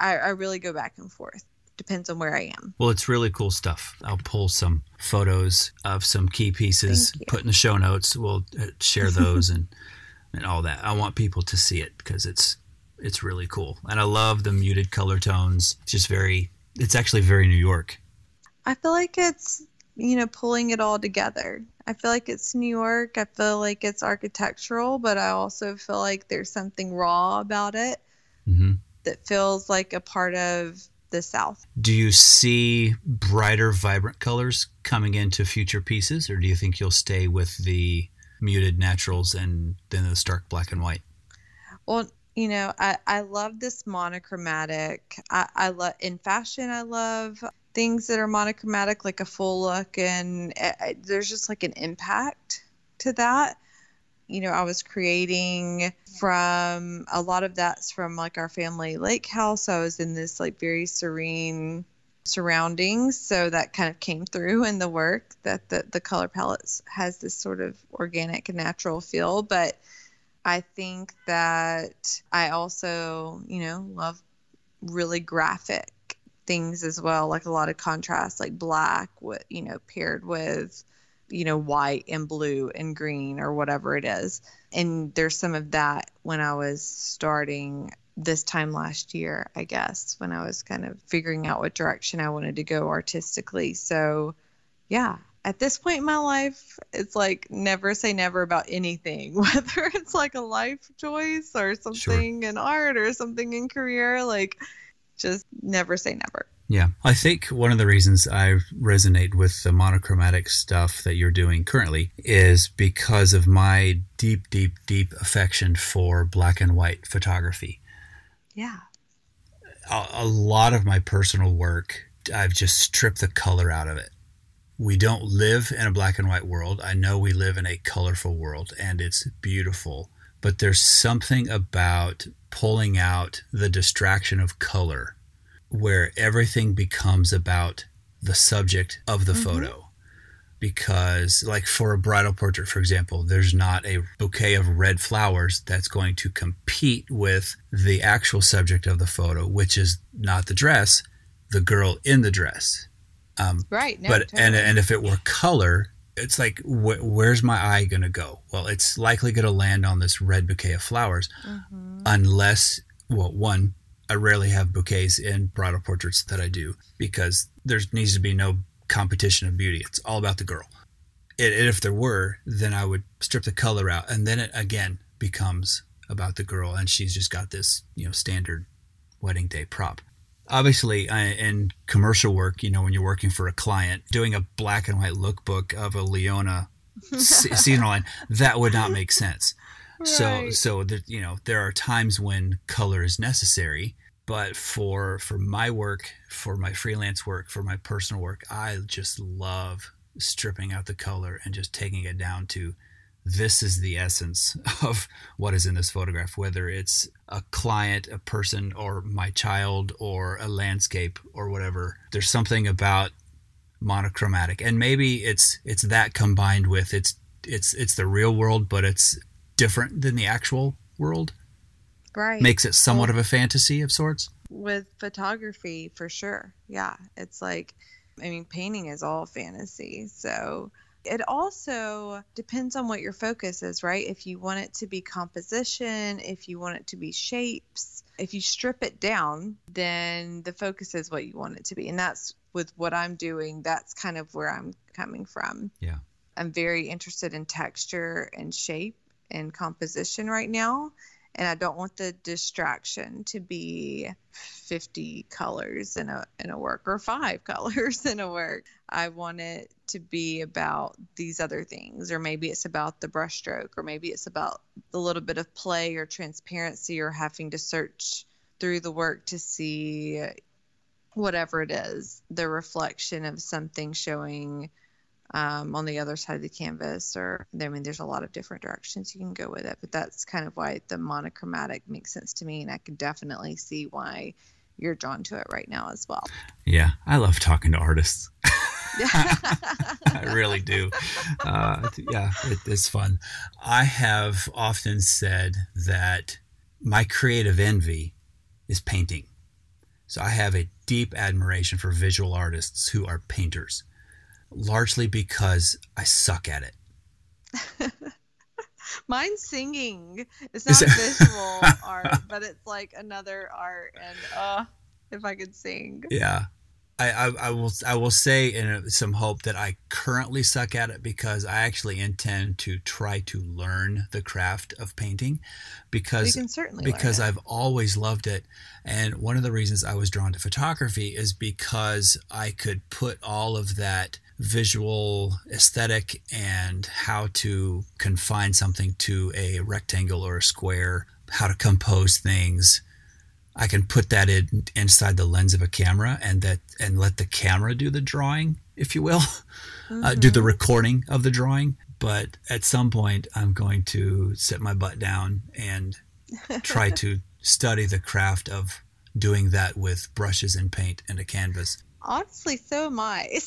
I, I really go back and forth. Depends on where I am. Well, it's really cool stuff. I'll pull some photos of some key pieces, put in the show notes. We'll uh, share those and and all that. I want people to see it because it's it's really cool. And I love the muted color tones. It's just very it's actually very New York. I feel like it's you know pulling it all together. I feel like it's New York. I feel like it's architectural, but I also feel like there's something raw about it mm-hmm. That feels like a part of the South. Do you see brighter, vibrant colors coming into future pieces, or do you think you'll stay with the muted naturals and then the stark black and white? Well, you know, I, I love this monochromatic. I, I love in fashion. I love things that are monochromatic, like a full look, and eh, it, there's just like an impact to that. You know, I was creating from a lot of that's from like our family lake house. I was in this like very serene surroundings, so that kind of came through in the work. That the the color palettes has this sort of organic, and natural feel, but I think that I also, you know, love really graphic things as well, like a lot of contrast, like black, with you know, paired with, you know, white and blue and green or whatever it is. And there's some of that when I was starting this time last year, I guess, when I was kind of figuring out what direction I wanted to go artistically. So, yeah, at this point in my life, it's like never say never about anything, whether it's like a life choice or something sure. in art or something in career. Like, just never say never. Yeah. I think one of the reasons I resonate with the monochromatic stuff that you're doing currently is because of my deep, deep, deep affection for black and white photography. Yeah. A, a lot of my personal work, I've just stripped the color out of it we don't live in a black and white world. I know we live in a colorful world and it's beautiful, but there's something about pulling out the distraction of color where everything becomes about the subject of the mm-hmm. photo. Because, like for a bridal portrait, for example, there's not a bouquet of red flowers that's going to compete with the actual subject of the photo, which is not the dress, the girl in the dress um, right. No, but totally. and and if it were color, it's like wh- where's my eye going to go? Well, it's likely going to land on this red bouquet of flowers, mm-hmm. unless well, one, I rarely have bouquets in bridal portraits that I do because there needs to be no competition of beauty. It's all about the girl. It, if there were, then I would strip the color out, and then it again becomes about the girl, and she's just got this you know standard wedding day prop obviously in commercial work, you know, when you're working for a client, doing a black and white lookbook of a Leona seasonal line, that would not make sense. Right. So, so that you know, there are times when color is necessary, but for for my work, for my freelance work, for my personal work, I just love stripping out the color and just taking it down to this is the essence of what is in this photograph, whether it's a client, a person, or my child, or a landscape, or whatever. There's something about monochromatic, and maybe it's it's that combined with it's it's it's the real world, but it's different than the actual world. Right. Makes it somewhat well, of a fantasy of sorts. With photography, for sure. Yeah, it's like, I mean, painting is all fantasy, so it also depends on what your focus is, right? If you want it to be composition, if you want it to be shapes, if you strip it down, then the focus is what you want it to be. And that's with what I'm doing, that's kind of where I'm coming from. Yeah. I'm very interested in texture and shape and composition right now and I don't want the distraction to be 50 colors in a in a work or five colors in a work. I want it to be about these other things or maybe it's about the brushstroke or maybe it's about a little bit of play or transparency or having to search through the work to see whatever it is, the reflection of something showing um, on the other side of the canvas or i mean there's a lot of different directions you can go with it but that's kind of why the monochromatic makes sense to me and i can definitely see why you're drawn to it right now as well yeah i love talking to artists I really do. Uh, yeah, it, it's fun. I have often said that my creative envy is painting. So I have a deep admiration for visual artists who are painters largely because I suck at it. Mine's singing. It's not visual art, but it's like another art. And uh, if I could sing, yeah, I, I, I, will I will say in some hope that I currently suck at it because I actually intend to try to learn the craft of painting because because I've always loved it and one of the reasons I was drawn to photography is because I could put all of that visual aesthetic and how to confine something to a rectangle or a square, how to compose things I can put that in inside the lens of a camera and that and let the camera do the drawing, if you will, mm-hmm. uh, do the mm-hmm. recording of the drawing. But at some point, I'm going to sit my butt down and try to study the craft of doing that with brushes and paint and a canvas. Honestly, so am I.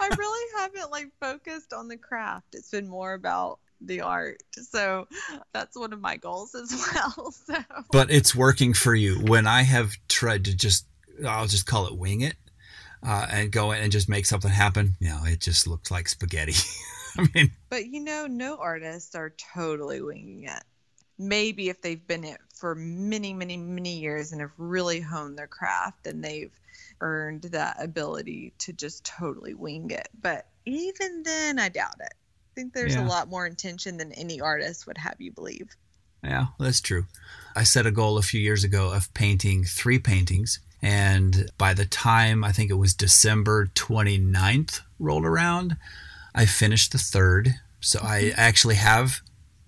I really haven't like focused on the craft. It's been more about the art. So that's one of my goals as well. So. But it's working for you. When I have tried to just, I'll just call it wing it, uh, and go in and just make something happen, you know, it just looks like spaghetti. I mean, but you know, no artists are totally winging it. Maybe if they've been it for many, many, many years and have really honed their craft and they've earned that ability to just totally wing it. But even then, I doubt it I think there's yeah. a lot more intention than any artist would have you believe. Yeah, that's true. I set a goal a few years ago of painting three paintings. And by the time I think it was December 29th rolled around, I finished the third. So I mm-hmm. actually have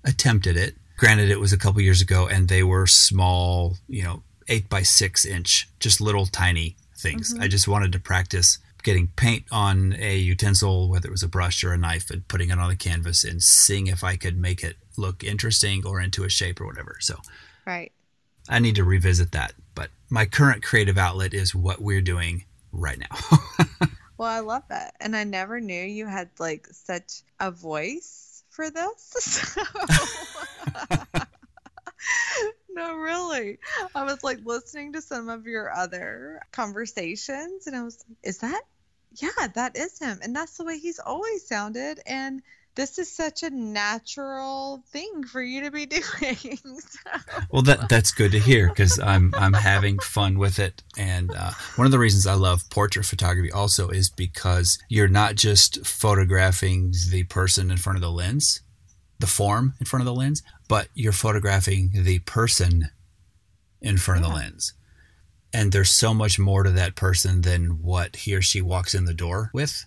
attempted it. Granted, it was a couple years ago and they were small, you know, eight by six inch, just little tiny things. Mm-hmm. I just wanted to practice getting paint on a utensil, whether it was a brush or a knife, and putting it on the canvas and seeing if I could make it look interesting or into a shape or whatever. So, right. I need to revisit that. But my current creative outlet is what we're doing right now. well, I love that. And I never knew you had like such a voice for this. no, really. I was like listening to some of your other conversations and I was like, is that? Yeah, that is him. And that's the way he's always sounded. And this is such a natural thing for you to be doing. so. Well, that that's good to hear because I'm I'm having fun with it, and uh, one of the reasons I love portrait photography also is because you're not just photographing the person in front of the lens, the form in front of the lens, but you're photographing the person in front yeah. of the lens. And there's so much more to that person than what he or she walks in the door with.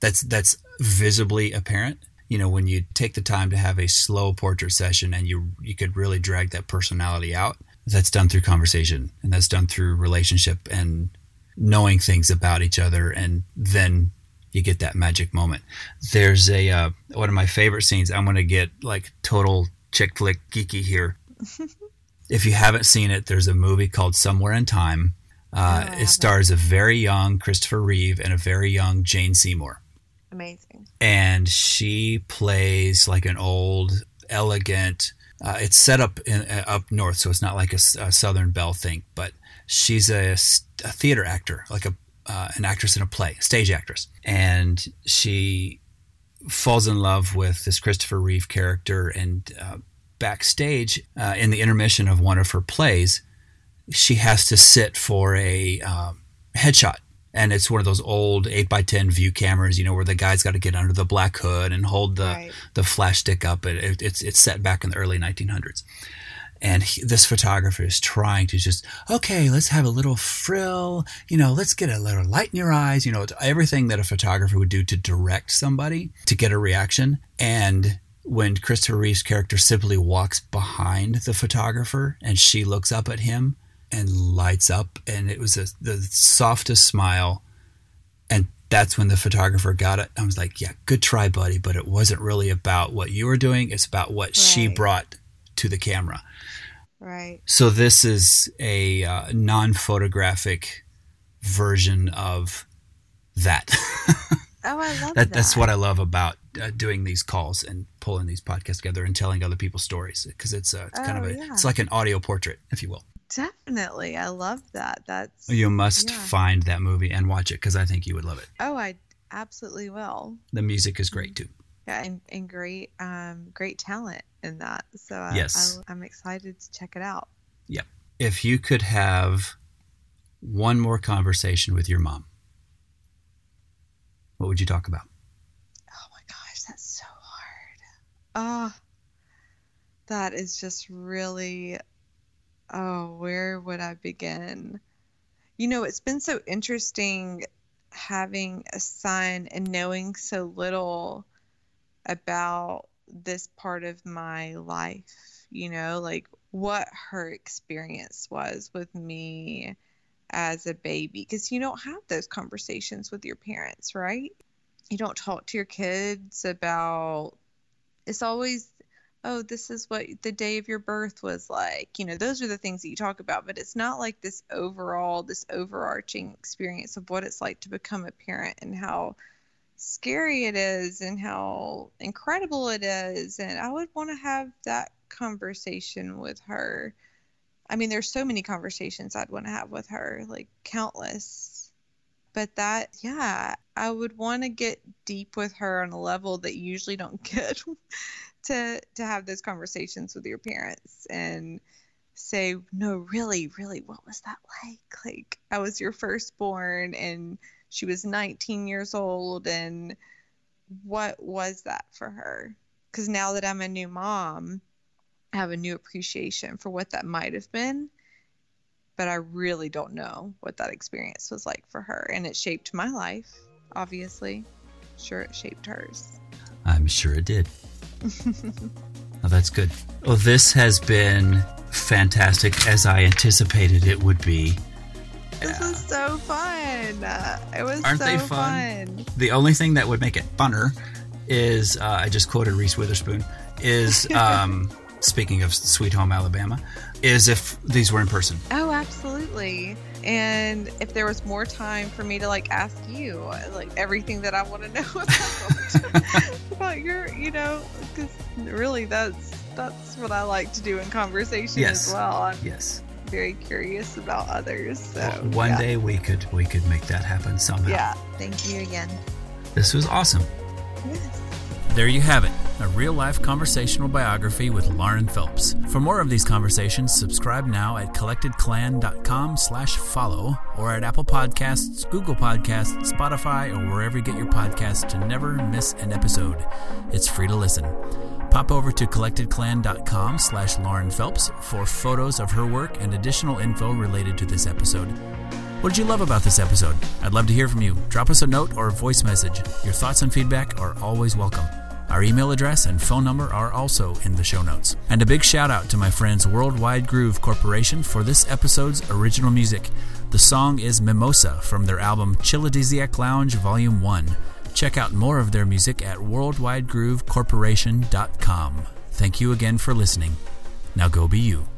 That's that's visibly apparent. You know, when you take the time to have a slow portrait session and you you could really drag that personality out, that's done through conversation and that's done through relationship and knowing things about each other and then you get that magic moment. There's a uh, one of my favorite scenes. I'm going to get like total chick flick geeky here. if you haven't seen it, there's a movie called Somewhere in Time. Uh, oh, it stars a very young Christopher Reeve and a very young Jane Seymour. Amazing. And she plays like an old, elegant. Uh, it's set up in, uh, up north, so it's not like a, a Southern Belle thing. But she's a, a theater actor, like a uh, an actress in a play, stage actress, and she falls in love with this Christopher Reeve character. And uh, backstage, uh, in the intermission of one of her plays, she has to sit for a um, headshot. And it's one of those old 8x10 view cameras, you know, where the guy's got to get under the black hood and hold the, right. the flash stick up. It, it's, it's set back in the early 1900s and he, this photographer is trying to just okay let's have a little frill. You know let's get a little light in your eyes. You know everything that a photographer would do to direct somebody to get a reaction. And when christopher reeve's character simply walks behind the photographer and she looks up at him and lights up and it was a, the softest smile. And that's when the photographer got it. I was like yeah good try buddy. But it wasn't really about what you were doing. It's about what right. she brought to the camera Right. So this is a uh, non-photographic version of that. oh, I love that, that. That's what I love about uh, doing these calls and pulling these podcasts together and telling other people's stories because it's, uh, it's oh, kind of a yeah. it's like an audio portrait, if you will. Definitely, I love that. That's you must yeah. find that movie and watch it because I think you would love it. Oh, I absolutely will. The music is great too. Yeah, and, and great, um, great talent in that. So I, yes, I, I'm excited to check it out. Yep. If you could have one more conversation with your mom, what would you talk about? Oh my gosh, that's so hard. Oh, that is just really. Oh, where would I begin? You know, it's been so interesting having a son and knowing so little about this part of my life, you know, like what her experience was with me as a baby. Because you don't have those conversations with your parents, right? You don't talk to your kids about, it's always, oh, this is what the day of your birth was like. You know, those are the things that you talk about, but it's not like this overall, this overarching experience of what it's like to become a parent and how scary it is and how incredible it is. And I would want to have that conversation with her. I mean, there's so many conversations I'd want to have with her, like countless. But that, yeah, I would want to get deep with her on a level that you usually don't get to to have those conversations with your parents and say, no, really, really, what was that like? Like, I was your firstborn and she was 19 years old and what was that for her? Because now that i'm a new mom i have a new appreciation for what that might have been but i really don't know what that experience was like for her and it shaped my life obviously. Sure it shaped hers. I'm sure it did. Oh, that's good. Well this has been fantastic as i anticipated it would be this was so fun. Uh, it was Aren't so they fun? fun? The only thing that would make it funner is uh, I just quoted Reese Witherspoon. Is um, speaking of Sweet Home Alabama, is if these were in person. Oh, absolutely. And if there was more time for me to like ask you like everything that I want to know about, about your, you know, because really that's that's what I like to do in conversation yes. as well. I'm, yes very curious about others. So well, one yeah. day we could we could make that happen somehow. Yeah. Thank you again. This was awesome. Yes. There you have it, a real life conversational biography with Lauren Phelps. For more of these conversations, subscribe now at collectedclan.com slash follow or at Apple Podcasts, Google Podcasts, Spotify, or wherever you get your podcasts to never miss an episode. It's free to listen. Pop over to collectedclan.com slash Lauren Phelps for photos of her work and additional info related to this episode. What did you love about this episode? I'd love to hear from you. Drop us a note or a voice message. Your thoughts and feedback are always welcome. Our email address and phone number are also in the show notes. And a big shout out to my friends Worldwide Groove Corporation for this episode's original music. The song is Mimosa from their album Chilladesiac Lounge Volume 1. Check out more of their music at worldwidegroovecorporation.com. Thank you again for listening. Now go be you.